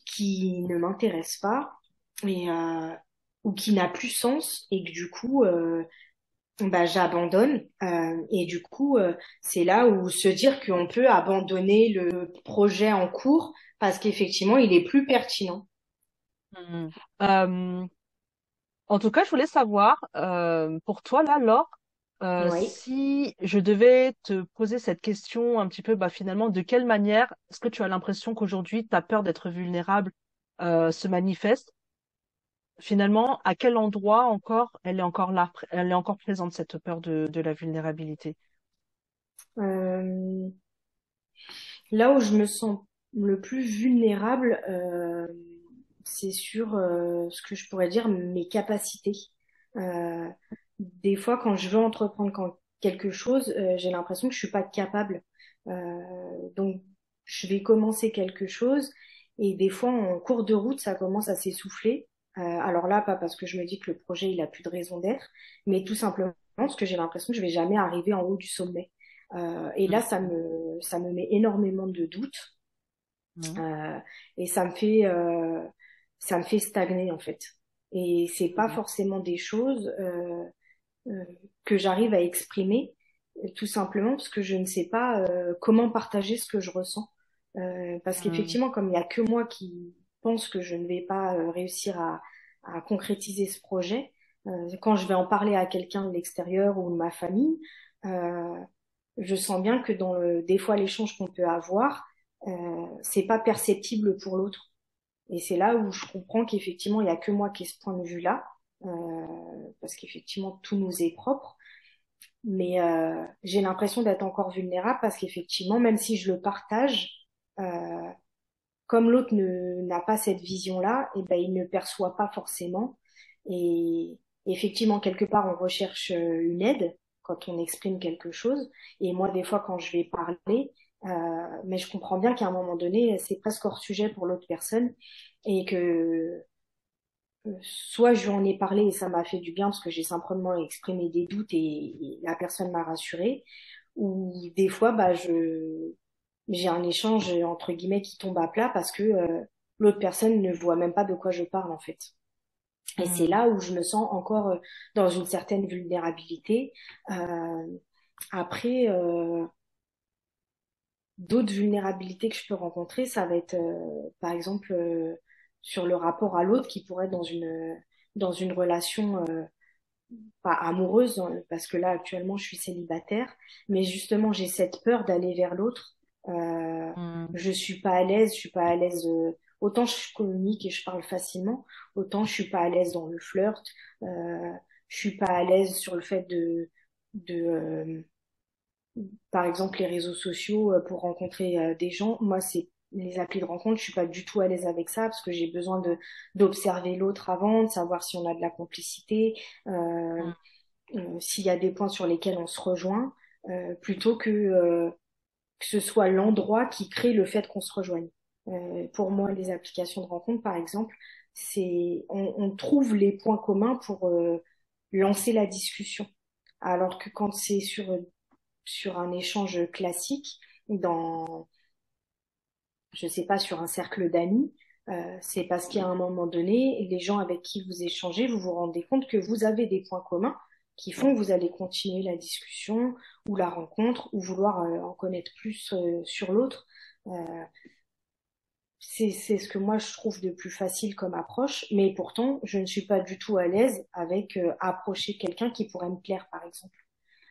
qui ne m'intéresse pas et euh, ou qui n'a plus sens et que du coup euh, bah, j'abandonne. Euh, et du coup, euh, c'est là où se dire qu'on peut abandonner le projet en cours parce qu'effectivement, il est plus pertinent. Mmh. Euh, en tout cas, je voulais savoir, euh, pour toi, là, Laure, euh, si je devais te poser cette question un petit peu, bah, finalement, de quelle manière est-ce que tu as l'impression qu'aujourd'hui ta peur d'être vulnérable se manifeste? Finalement, à quel endroit encore elle est encore là, elle est encore présente cette peur de, la vulnérabilité? Euh, Là où je me sens le plus vulnérable, euh, c'est sur euh, ce que je pourrais dire mes capacités. Des fois, quand je veux entreprendre quelque chose, j'ai l'impression que je suis pas capable. donc, je vais commencer quelque chose et des fois, en cours de route, ça commence à s'essouffler euh, alors là, pas parce que je me dis que le projet il a plus de raison d'être, mais tout simplement parce que j'ai l'impression que je vais jamais arriver en haut du sommet. Euh, et là, ça me ça me met énormément de doutes euh, et ça me fait ça me fait stagner en fait. Et c'est pas forcément des choses que j'arrive à exprimer, tout simplement parce que je ne sais pas comment partager ce que je ressens. parce qu'effectivement, comme il y a que moi qui que je ne vais pas euh, réussir à, concrétiser ce projet, euh, quand je vais en parler à quelqu'un de l'extérieur ou de ma famille, euh, je sens bien que dans le, des fois l'échange qu'on peut avoir, euh, c'est pas perceptible pour l'autre. Et c'est là où je comprends qu'effectivement il y a que moi qui ai ce point de vue-là, parce qu'effectivement tout nous est propre. Mais j'ai l'impression d'être encore vulnérable parce qu'effectivement, même si je le partage, comme l'autre n'a pas cette vision-là, et eh ben il ne perçoit pas forcément. Et effectivement, quelque part, on recherche euh, une aide quand on exprime quelque chose. Et moi, des fois, quand je vais parler, euh, mais je comprends bien qu'à un moment donné, c'est presque hors sujet pour l'autre personne et que soit je lui en ai parlé et ça m'a fait du bien parce que j'ai simplement exprimé des doutes et, la personne m'a rassurée, ou des fois, bah, je j'ai un échange entre guillemets qui tombe à plat parce que l'autre personne ne voit même pas de quoi je parle en fait. Et c'est mmh. là où je me sens encore dans une certaine vulnérabilité. Euh, après, euh, d'autres vulnérabilités que je peux rencontrer, ça va être euh, par exemple euh, sur le rapport à l'autre qui pourrait être dans une dans une relation euh, pas amoureuse parce que là actuellement je suis célibataire, mais justement j'ai cette peur d'aller vers l'autre. Mmh. Je suis pas à l'aise, je suis pas à l'aise. autant je communique et je parle facilement, autant je suis pas à l'aise dans le flirt. je suis pas à l'aise sur le fait de de par exemple les réseaux sociaux euh, pour rencontrer euh, des gens. Moi, c'est les applis de rencontre, je suis pas du tout à l'aise avec ça parce que j'ai besoin de d'observer l'autre avant, de savoir si on a de la complicité, euh, mm. s'il y a des points sur lesquels on se rejoint, plutôt que que ce soit l'endroit qui crée le fait qu'on se rejoigne. pour moi, les applications de rencontre, par exemple, c'est on, on, trouve les points communs pour lancer la discussion. Alors que quand c'est sur sur un échange classique, dans, je sais pas, sur un cercle d'amis, euh, c'est parce qu'à un moment donné, les gens avec qui vous échangez, vous vous rendez compte que vous avez des points communs qui font que vous allez continuer la discussion ou la rencontre ou vouloir euh, en connaître plus euh, sur l'autre. c'est ce que moi je trouve de plus facile comme approche, mais pourtant je ne suis pas du tout à l'aise avec approcher quelqu'un qui pourrait me plaire par exemple.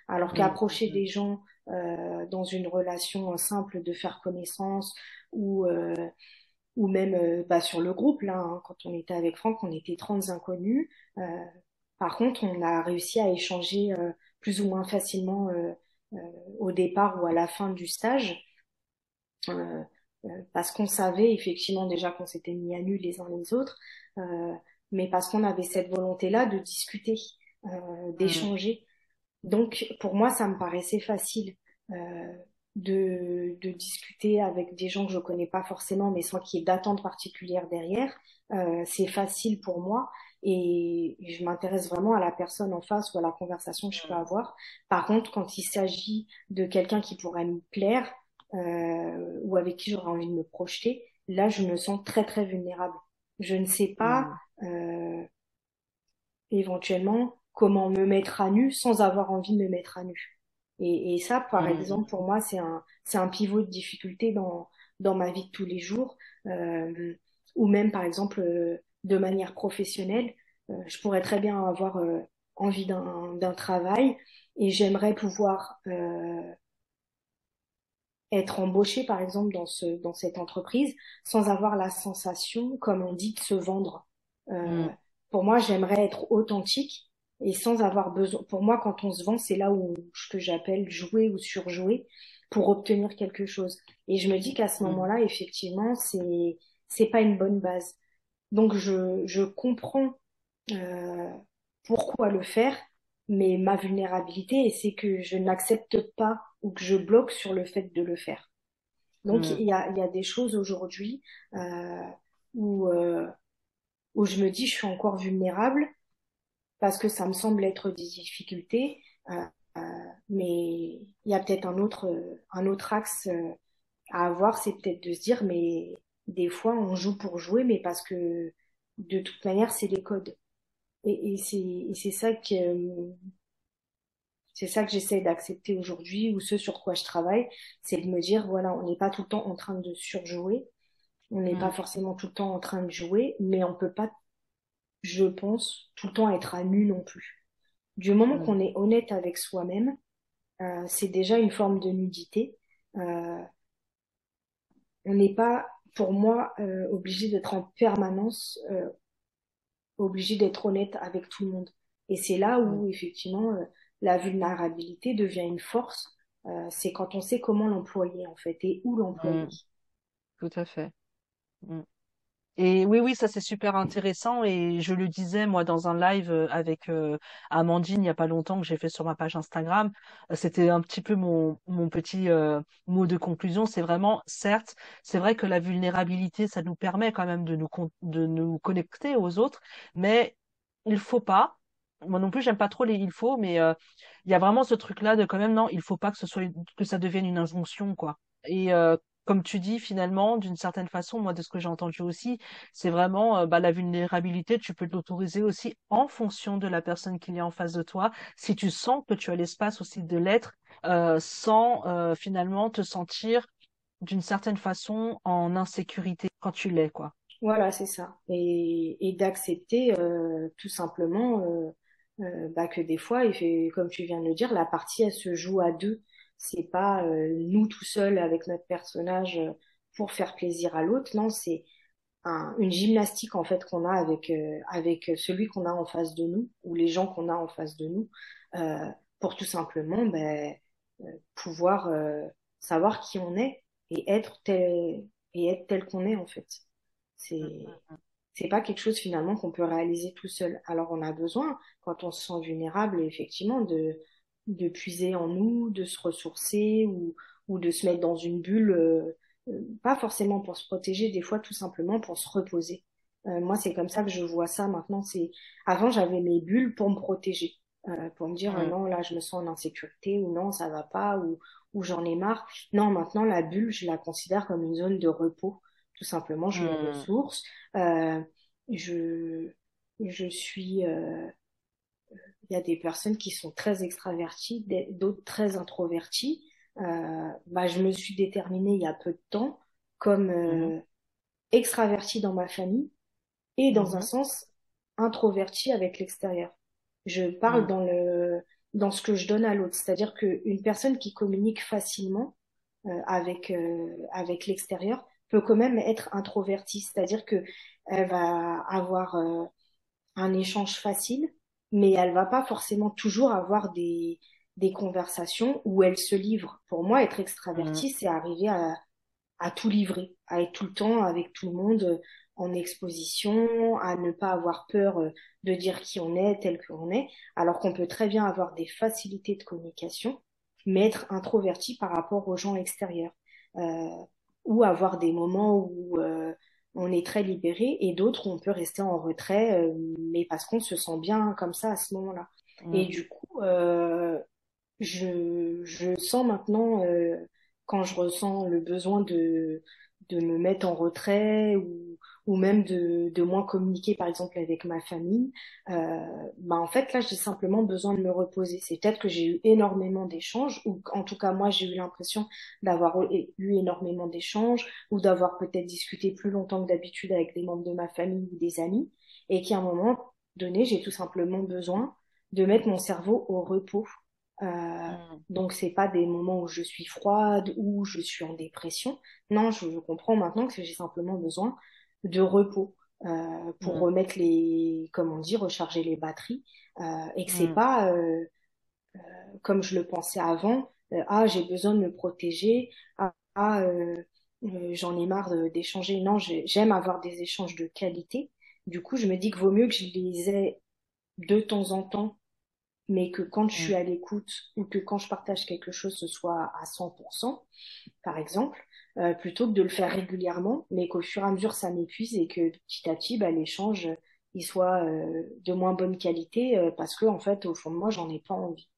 Alors qu'approcher des gens euh, dans une relation simple de faire connaissance ou euh, ou même euh, bah, sur le groupe là, hein, quand on était avec Franck, on était 30 inconnus. Euh, par contre, on a réussi à échanger euh, plus ou moins facilement au départ ou à la fin du stage. parce qu'on savait effectivement déjà qu'on s'était mis à nu les uns les autres, mais parce qu'on avait cette volonté-là de discuter, mm. d'échanger. Donc pour moi, ça me paraissait facile euh, de, de, discuter avec des gens que je connais pas forcément, mais sans qu'il y ait d'attente particulière derrière. Euh, c'est facile pour moi et je m'intéresse vraiment à la personne en face ou à la conversation que je peux avoir. Par contre, quand il s'agit de quelqu'un qui pourrait me plaire euh, ou avec qui j'aurais envie de me projeter, là, je me sens très très vulnérable. Je ne sais pas euh, éventuellement comment me mettre à nu sans avoir envie de me mettre à nu. Et, et ça, par mmh. exemple, pour moi, c'est un, c'est un pivot de difficulté dans, dans ma vie de tous les jours, euh, ou même, par exemple, euh, de manière professionnelle. Euh, je pourrais très bien avoir euh, envie d'un, d'un travail et j'aimerais pouvoir être embauché, par exemple, dans, ce, dans cette entreprise sans avoir la sensation, comme on dit, de se vendre. Mmh. Pour moi, j'aimerais être authentique et sans avoir besoin. Pour moi, quand on se vend, c'est là où ce que j'appelle jouer ou surjouer pour obtenir quelque chose. Et je me dis qu'à ce mm. moment-là, effectivement, c'est c'est pas une bonne base. Donc je je comprends euh, pourquoi le faire, mais ma vulnérabilité, c'est que je n'accepte pas ou que je bloque sur le fait de le faire. Donc mm. il y a il y a des choses aujourd'hui euh, où euh, où je me dis je suis encore vulnérable parce que ça me semble être des difficultés. Euh, euh, mais il y a peut-être un autre, un autre axe euh, à avoir, c'est peut-être de se dire, mais des fois on joue pour jouer, mais parce que de toute manière c'est les codes. Et, et c'est ça que c'est ça que j'essaie d'accepter aujourd'hui ou ce sur quoi je travaille, c'est de me dire voilà, on n'est pas tout le temps en train de surjouer, on n'est pas mmh. forcément tout le temps en train de jouer, mais on peut pas je pense, tout le temps être à nu non plus. Du moment qu'on est honnête avec soi-même, euh, c'est déjà une forme de nudité. Euh, on n'est pas, pour moi, euh, obligé d'être en permanence, euh, obligé d'être honnête avec tout le monde. Et c'est là où, effectivement, euh, la vulnérabilité devient une force. c'est quand on sait comment l'employer, en fait, et où l'employer. Tout à fait. Mm. Et oui, oui, ça c'est super intéressant et je le disais moi dans un live euh, avec euh, Amandine il n'y a pas longtemps que j'ai fait sur ma page Instagram. Euh, C'était un petit peu mon mon petit euh, mot de conclusion. C'est vraiment, certes, c'est vrai que la vulnérabilité ça nous permet quand même de nous de nous connecter aux autres, mais il faut pas. Moi non plus, j'aime pas trop les il faut, mais euh, il y a vraiment ce truc-là de quand même non, il faut pas que ce soit que ça devienne une injonction quoi. Et comme tu dis, finalement, d'une certaine façon, moi, de ce que j'ai entendu aussi, c'est vraiment euh, bah, la vulnérabilité, tu peux l'autoriser aussi en fonction de la personne qu'il y a en face de toi, si tu sens que tu as l'espace aussi de l'être, euh, sans euh, finalement te sentir d'une certaine façon en insécurité quand tu l'es, quoi. Voilà, c'est ça. Et, d'accepter tout simplement bah, que des fois, comme tu viens de le dire, la partie, elle se joue à deux. C'est pas euh, nous tout seuls avec notre personnage euh, pour faire plaisir à l'autre. Non, c'est un- une gymnastique en fait qu'on a avec euh, avec celui qu'on a en face de nous ou les gens qu'on a en face de nous euh, pour tout simplement ben, euh, pouvoir savoir qui on est et être tel et être tel qu'on est en fait. C'est c'est pas quelque chose finalement qu'on peut réaliser tout seul. Alors on a besoin, quand on se sent vulnérable, effectivement, de, de puiser en nous, de se ressourcer ou, ou de se mettre dans une bulle, euh, euh, pas forcément pour se protéger, des fois tout simplement pour se reposer. Euh, moi, c'est comme ça que je vois ça maintenant. C'est avant j'avais mes bulles pour me protéger, euh, pour me dire ah non là je me sens en insécurité ou non ça va pas ou ou j'en ai marre. Non, maintenant la bulle je la considère comme une zone de repos. Tout simplement, je me mm, ressource. Euh, je, je suis, euh, il y a des personnes qui sont très extraverties, d'autres très introverties. Euh, bah, je me suis déterminée il y a peu de temps comme mhm, euh, extravertie dans ma famille et dans un mhm, sens introvertie avec l'extérieur. Je parle mm, dans le, dans ce que je donne à l'autre, c'est-à-dire qu'une personne qui communique facilement euh, avec avec l'extérieur peut quand même être introvertie, c'est-à-dire que elle va avoir un échange facile, mais elle va pas forcément toujours avoir des, des conversations où elle se livre. Pour moi, être mm, extravertie, c'est arriver à, à tout livrer, à être tout le temps avec tout le monde euh, en exposition, à ne pas avoir peur euh, de dire qui on est, tel qu'on est, alors qu'on peut très bien avoir des facilités de communication, mais être introverti par rapport aux gens extérieurs. Euh, ou avoir des moments où euh, on est très libéré et d'autres on peut rester en retrait, euh, mais parce qu'on se sent bien comme ça à ce moment-là. Et mm, du coup, euh, je, je sens maintenant, euh, quand je ressens le besoin de, de me mettre en retrait ou, ou même de, de moins communiquer, par exemple, avec ma famille, euh, bah en fait, là, j'ai simplement besoin de me reposer. C'est peut-être que j'ai eu énormément d'échanges, ou en tout cas, moi, j'ai eu l'impression d'avoir eu énormément d'échanges, ou d'avoir peut-être discuté plus longtemps que d'habitude avec des membres de ma famille ou des amis, et qu'à un moment donné, j'ai tout simplement besoin de mettre mon cerveau au repos euh, mm, donc c'est pas des moments où je suis froide ou je suis en dépression. Non, je, je comprends maintenant que j'ai simplement besoin de repos euh, pour mm, remettre les, comme on dit, recharger les batteries euh, et que c'est mm, pas euh, comme je le pensais avant. euh, ah, j'ai besoin de me protéger. Ah, ah, euh, euh, j'en ai marre d'échanger. Non, j'ai- j'aime avoir des échanges de qualité. Du coup, je me dis que vaut mieux que je les ai de temps en temps mais que quand je suis mm. à l'écoute ou que quand je partage quelque chose, ce soit à 100%, par exemple, euh, plutôt que de le faire régulièrement, mais qu'au fur et à mesure ça m'épuise et que petit à petit, bah, l'échange il soit euh, de moins bonne qualité euh, parce que en fait, au fond de moi, j'en ai pas envie.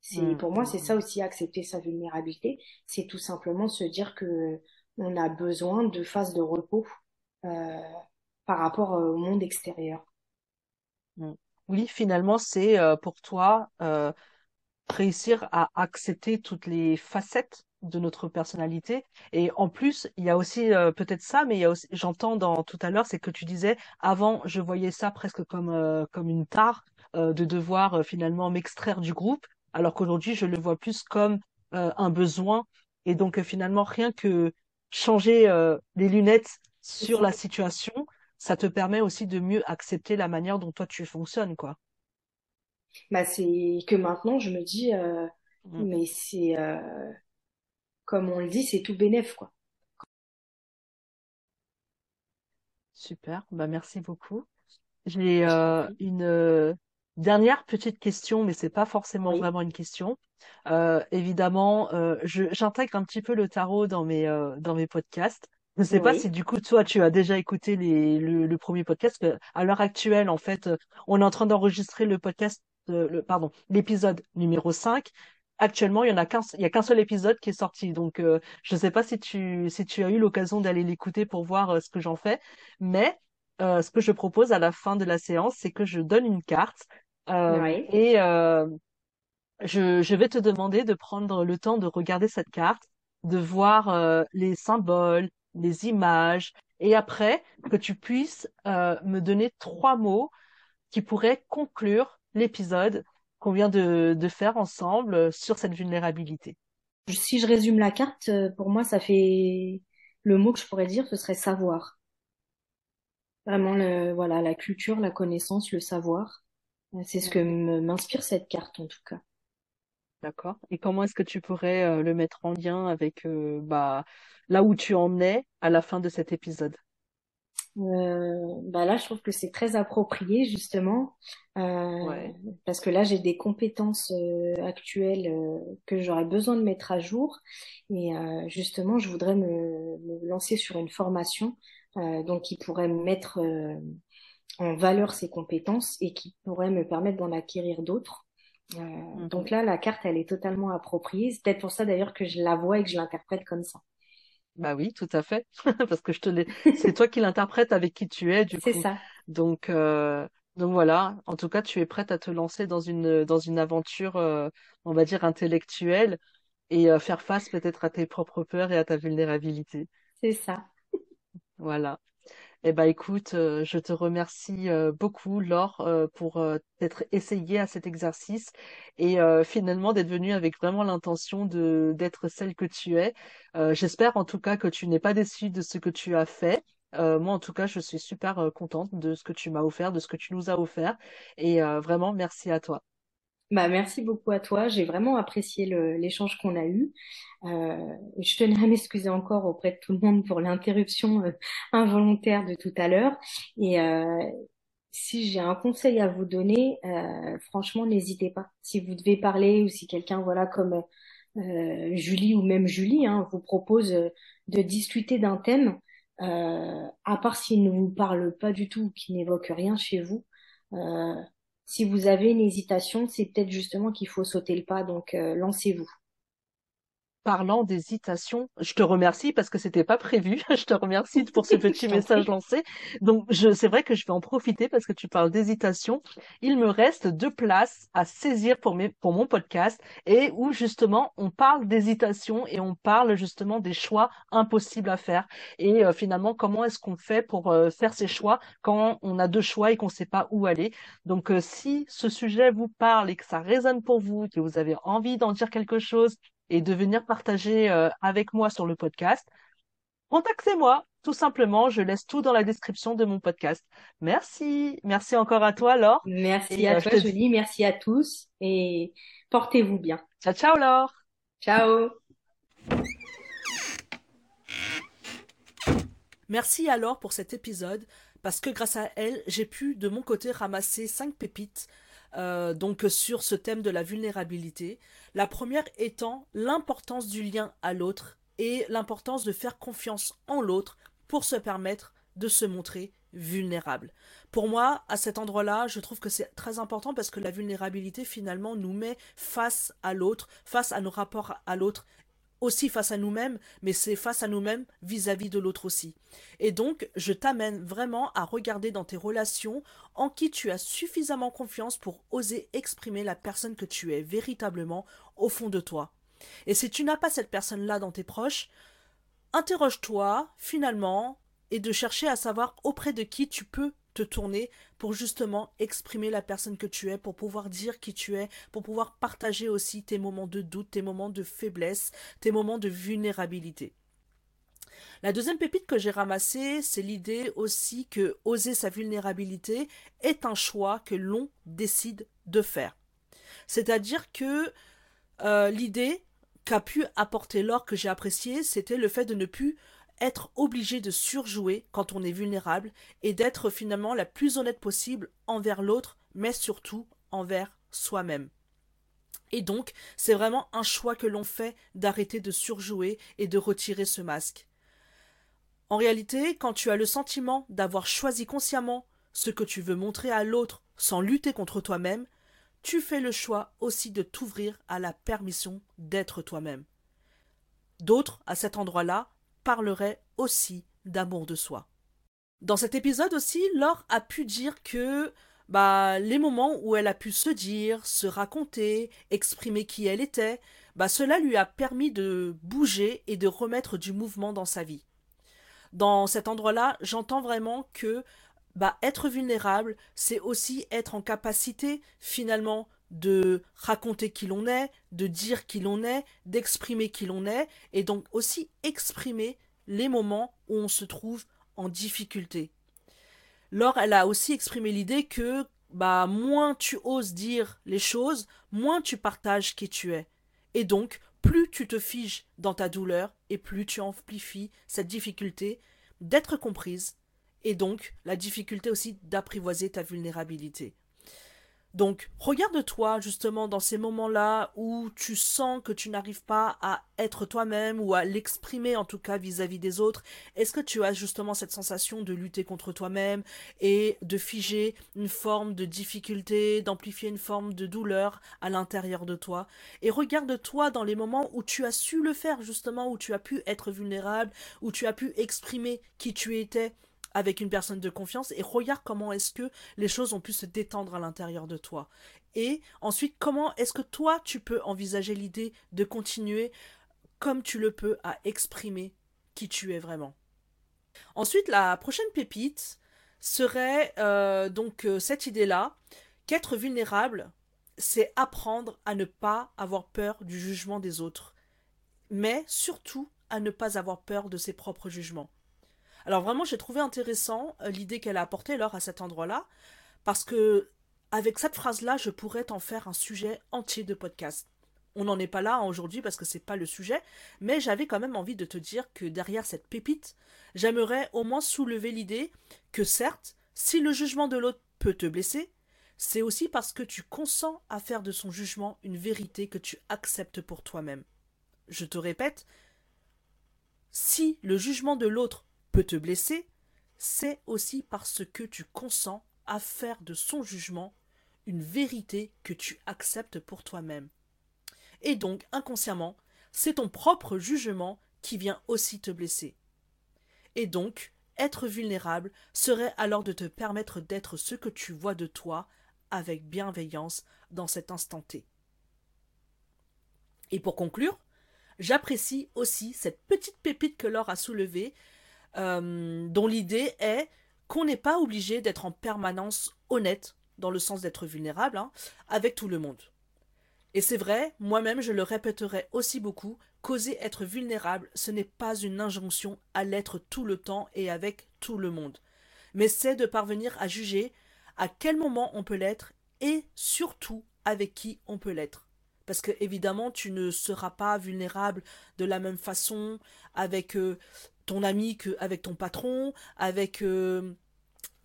C'est mm, pour moi, c'est ça mm. aussi accepter sa vulnérabilité, c'est tout simplement se dire que on a besoin de phases de repos euh, par rapport au monde extérieur. Oui, finalement, c'est euh, pour toi euh, réussir à accepter toutes les facettes de notre personnalité. Et en plus, il y a aussi euh, peut-être ça, mais il y a aussi, j'entends dans tout à l'heure, c'est que tu disais, avant, je voyais ça presque comme euh, comme une tare euh, de devoir euh, finalement m'extraire du groupe, alors qu'aujourd'hui, je le vois plus comme euh, un besoin. Et donc, euh, finalement, rien que changer euh, les lunettes sur la situation, ça te permet aussi de mieux accepter la manière dont toi tu fonctionnes, quoi. Bah, c'est que maintenant, je me dis, euh, Mm. mais c'est, euh, comme on le dit, c'est tout bénef, quoi. Super, bah merci beaucoup. J'ai euh, une euh, dernière petite question, mais c'est pas forcément vraiment une question. Euh, évidemment, j'intègre un petit peu le tarot dans mes dans mes podcasts. Je ne sais pas si du coup toi tu as déjà écouté les, le, premier podcast. À l'heure actuelle, en fait, on est en train d'enregistrer le podcast, le, pardon, l'épisode numéro 5 actuellement, il y en a qu'un, il y a qu'un seul épisode qui est sorti. Donc, euh, je ne sais pas si tu, si tu as eu l'occasion d'aller l'écouter pour voir euh, ce que j'en fais. Mais euh, ce que je propose à la fin de la séance, c'est que je donne une carte et je, je vais te demander de prendre le temps de regarder cette carte, de voir les symboles, les images, et après que tu puisses me donner trois mots qui pourraient conclure l'épisode qu'on vient de, faire ensemble euh, sur cette vulnérabilité. Si je résume la carte, euh, pour moi, ça fait le mot que je pourrais dire, ce serait savoir. Vraiment, le, voilà, la culture, la connaissance, le savoir. Euh, c'est ce que m'inspire cette carte, en tout cas. D'accord. Et comment est-ce que tu pourrais le mettre en lien avec bah, là où tu en es à la fin de cet épisode? Euh, bah là, je trouve que c'est très approprié justement euh, parce que là, j'ai des compétences euh, actuelles euh, que j'aurais besoin de mettre à jour et euh, justement, je voudrais me, me, lancer sur une formation donc qui pourrait me mettre en valeur ces compétences et qui pourrait me permettre d'en acquérir d'autres. Mhm. Donc là, la carte, elle est totalement appropriée. C'est peut-être pour ça d'ailleurs que je la vois et que je l'interprète comme ça. Bah oui, tout à fait, parce que je te l'ai. C'est toi qui l'interprètes avec qui tu es, du coup. C'est ça. Donc, euh... donc voilà. En tout cas, tu es prête à te lancer dans une dans une aventure, euh, on va dire intellectuelle, et euh, faire face peut-être à tes propres peurs et à ta vulnérabilité. C'est ça. Voilà. Eh ben écoute, euh, je te remercie euh, beaucoup, Laure, euh, pour t'être essayée à cet exercice et finalement d'être venue avec vraiment l'intention de d'être celle que tu es. J'espère en tout cas que tu n'es pas déçue de ce que tu as fait. moi, en tout cas, je suis super contente de ce que tu m'as offert, de ce que tu nous as offert. Et vraiment, merci à toi. Bah, merci beaucoup à toi. J'ai vraiment apprécié l'échange qu'on a eu. Euh, je tenais à m'excuser encore auprès de tout le monde pour l'interruption euh, involontaire de tout à l'heure. Et euh, si j'ai un conseil à vous donner, euh, franchement, n'hésitez pas. Si vous devez parler ou si quelqu'un, voilà, comme euh, Julie ou même Julie, hein, vous propose de discuter d'un thème, à part s'il ne vous parle pas du tout ou qu'il n'évoque rien chez vous. Si vous avez une hésitation, c'est peut-être justement qu'il faut sauter le pas, donc euh, lancez-vous parlant d'hésitation, je te remercie parce que c'était pas prévu. je te remercie pour ce petit message lancé. Donc, je, c'est vrai que je vais en profiter parce que tu parles d'hésitation. Il me reste deux places à saisir pour mes, pour mon podcast et où justement on parle d'hésitation et on parle justement des choix impossibles à faire et euh, finalement comment est-ce qu'on fait pour euh, faire ces choix quand on a deux choix et qu'on sait pas où aller? Donc, euh, si ce sujet vous parle et que ça résonne pour vous, que vous avez envie d'en dire quelque chose, et de venir partager euh, avec moi sur le podcast, contactez-moi. Tout simplement, je laisse tout dans la description de mon podcast. Merci. Merci encore à toi, Laure. Merci à euh, toi, Julie. Merci à tous et portez-vous bien. Ciao, ciao, Laure. Ciao. Merci à Laure pour cet épisode parce que grâce à elle, j'ai pu de mon côté ramasser cinq pépites euh, donc sur ce thème de la vulnérabilité. La première étant l'importance du lien à l'autre et l'importance de faire confiance en l'autre pour se permettre de se montrer vulnérable. Pour moi, à cet endroit-là, je trouve que c'est très important parce que la vulnérabilité finalement nous met face à l'autre, face à nos rapports à l'autre aussi face à nous-mêmes, mais c'est face à nous-mêmes vis-à-vis de l'autre aussi. Et donc, je t'amène vraiment à regarder dans tes relations en qui tu as suffisamment confiance pour oser exprimer la personne que tu es véritablement au fond de toi. Et si tu n'as pas cette personne-là dans tes proches, interroge-toi finalement et de chercher à savoir auprès de qui tu peux te tourner pour justement exprimer la personne que tu es, pour pouvoir dire qui tu es, pour pouvoir partager aussi tes moments de doute, tes moments de faiblesse, tes moments de vulnérabilité. La deuxième pépite que j'ai ramassée, c'est l'idée aussi que oser sa vulnérabilité est un choix que l'on décide de faire. C'est-à-dire que euh, l'idée qu'a pu apporter l'or que j'ai apprécié, c'était le fait de ne plus être obligé de surjouer quand on est vulnérable et d'être finalement la plus honnête possible envers l'autre, mais surtout envers soi-même. Et donc, c'est vraiment un choix que l'on fait d'arrêter de surjouer et de retirer ce masque. En réalité, quand tu as le sentiment d'avoir choisi consciemment ce que tu veux montrer à l'autre sans lutter contre toi-même, tu fais le choix aussi de t'ouvrir à la permission d'être toi-même. D'autres, à cet endroit-là, parleraient aussi d'amour de soi. Dans cet épisode aussi, Laure a pu dire que bah, les moments où elle a pu se dire, se raconter, exprimer qui elle était, bah, cela lui a permis de bouger et de remettre du mouvement dans sa vie. Dans cet endroit-là, j'entends vraiment que bah, être vulnérable, c'est aussi être en capacité finalement de raconter qui l'on est, de dire qui l'on est, d'exprimer qui l'on est, et donc aussi exprimer les moments où on se trouve en difficulté. Laure, elle a aussi exprimé l'idée que bah moins tu oses dire les choses, moins tu partages qui tu es. Et donc, plus tu te figes dans ta douleur et plus tu amplifies cette difficulté d'être comprise et donc la difficulté aussi d'apprivoiser ta vulnérabilité. Donc, regarde-toi justement dans ces moments-là où tu sens que tu n'arrives pas à être toi-même ou à l'exprimer en tout cas vis-à-vis des autres. Est-ce que tu as justement cette sensation de lutter contre toi-même et de figer une forme de difficulté, d'amplifier une forme de douleur à l'intérieur de toi? Et regarde-toi dans les moments où tu as su le faire justement, où tu as pu être vulnérable, où tu as pu exprimer qui tu étais avec une personne de confiance et regarde comment est-ce que les choses ont pu se détendre à l'intérieur de toi. Et ensuite, comment est-ce que toi, tu peux envisager l'idée de continuer comme tu le peux à exprimer qui tu es vraiment. Ensuite, la prochaine pépite serait euh, donc euh, cette idée-là qu'être vulnérable, c'est apprendre à ne pas avoir peur du jugement des autres, mais surtout à ne pas avoir peur de ses propres jugements. Alors vraiment, j'ai trouvé intéressant euh, l'idée qu'elle a apportée lors à cet endroit-là, parce que avec cette phrase-là, je pourrais en faire un sujet entier de podcast. On n'en est pas là aujourd'hui parce que c'est pas le sujet, mais j'avais quand même envie de te dire que derrière cette pépite, j'aimerais au moins soulever l'idée que certes, si le jugement de l'autre peut te blesser, c'est aussi parce que tu consens à faire de son jugement une vérité que tu acceptes pour toi-même. Je te répète, si le jugement de l'autre peut te blesser, c'est aussi parce que tu consens à faire de son jugement une vérité que tu acceptes pour toi-même. Et donc, inconsciemment, c'est ton propre jugement qui vient aussi te blesser. Et donc, être vulnérable serait alors de te permettre d'être ce que tu vois de toi avec bienveillance dans cet instant T. Et pour conclure, j'apprécie aussi cette petite pépite que Laure a soulevée euh, dont l'idée est qu'on n'est pas obligé d'être en permanence honnête, dans le sens d'être vulnérable, hein, avec tout le monde. Et c'est vrai, moi-même je le répéterai aussi beaucoup, qu'oser être vulnérable, ce n'est pas une injonction à l'être tout le temps et avec tout le monde, mais c'est de parvenir à juger à quel moment on peut l'être et surtout avec qui on peut l'être. Parce que évidemment, tu ne seras pas vulnérable de la même façon avec euh, ton ami qu'avec ton patron, avec euh,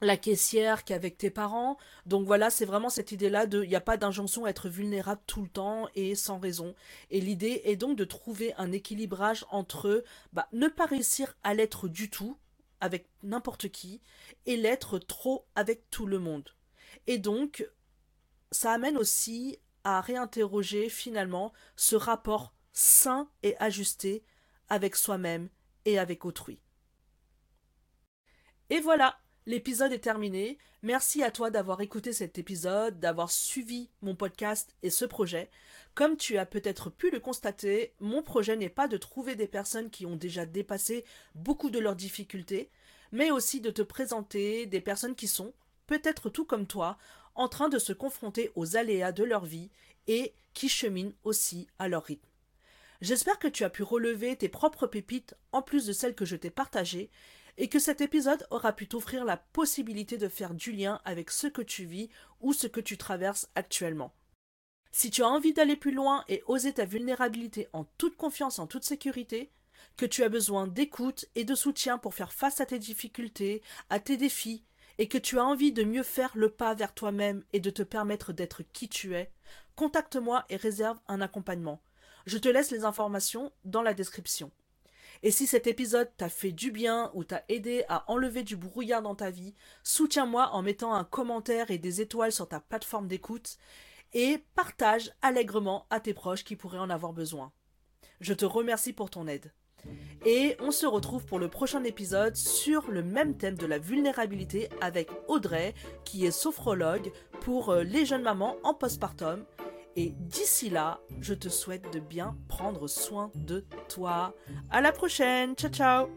la caissière qu'avec tes parents. Donc voilà, c'est vraiment cette idée-là de il n'y a pas d'injonction à être vulnérable tout le temps et sans raison. Et l'idée est donc de trouver un équilibrage entre bah, ne pas réussir à l'être du tout avec n'importe qui et l'être trop avec tout le monde. Et donc, ça amène aussi à réinterroger finalement ce rapport sain et ajusté avec soi-même et avec autrui. Et voilà, l'épisode est terminé. Merci à toi d'avoir écouté cet épisode, d'avoir suivi mon podcast et ce projet. Comme tu as peut-être pu le constater, mon projet n'est pas de trouver des personnes qui ont déjà dépassé beaucoup de leurs difficultés, mais aussi de te présenter des personnes qui sont, peut-être tout comme toi, en train de se confronter aux aléas de leur vie et qui cheminent aussi à leur rythme. J'espère que tu as pu relever tes propres pépites en plus de celles que je t'ai partagées et que cet épisode aura pu t'offrir la possibilité de faire du lien avec ce que tu vis ou ce que tu traverses actuellement. Si tu as envie d'aller plus loin et oser ta vulnérabilité en toute confiance, en toute sécurité, que tu as besoin d'écoute et de soutien pour faire face à tes difficultés, à tes défis, et que tu as envie de mieux faire le pas vers toi-même et de te permettre d'être qui tu es, contacte-moi et réserve un accompagnement. Je te laisse les informations dans la description. Et si cet épisode t'a fait du bien ou t'a aidé à enlever du brouillard dans ta vie, soutiens-moi en mettant un commentaire et des étoiles sur ta plateforme d'écoute et partage allègrement à tes proches qui pourraient en avoir besoin. Je te remercie pour ton aide. Et on se retrouve pour le prochain épisode sur le même thème de la vulnérabilité avec Audrey, qui est sophrologue pour euh, les jeunes mamans en postpartum. Et d'ici là, je te souhaite de bien prendre soin de toi. À la prochaine. Ciao ciao.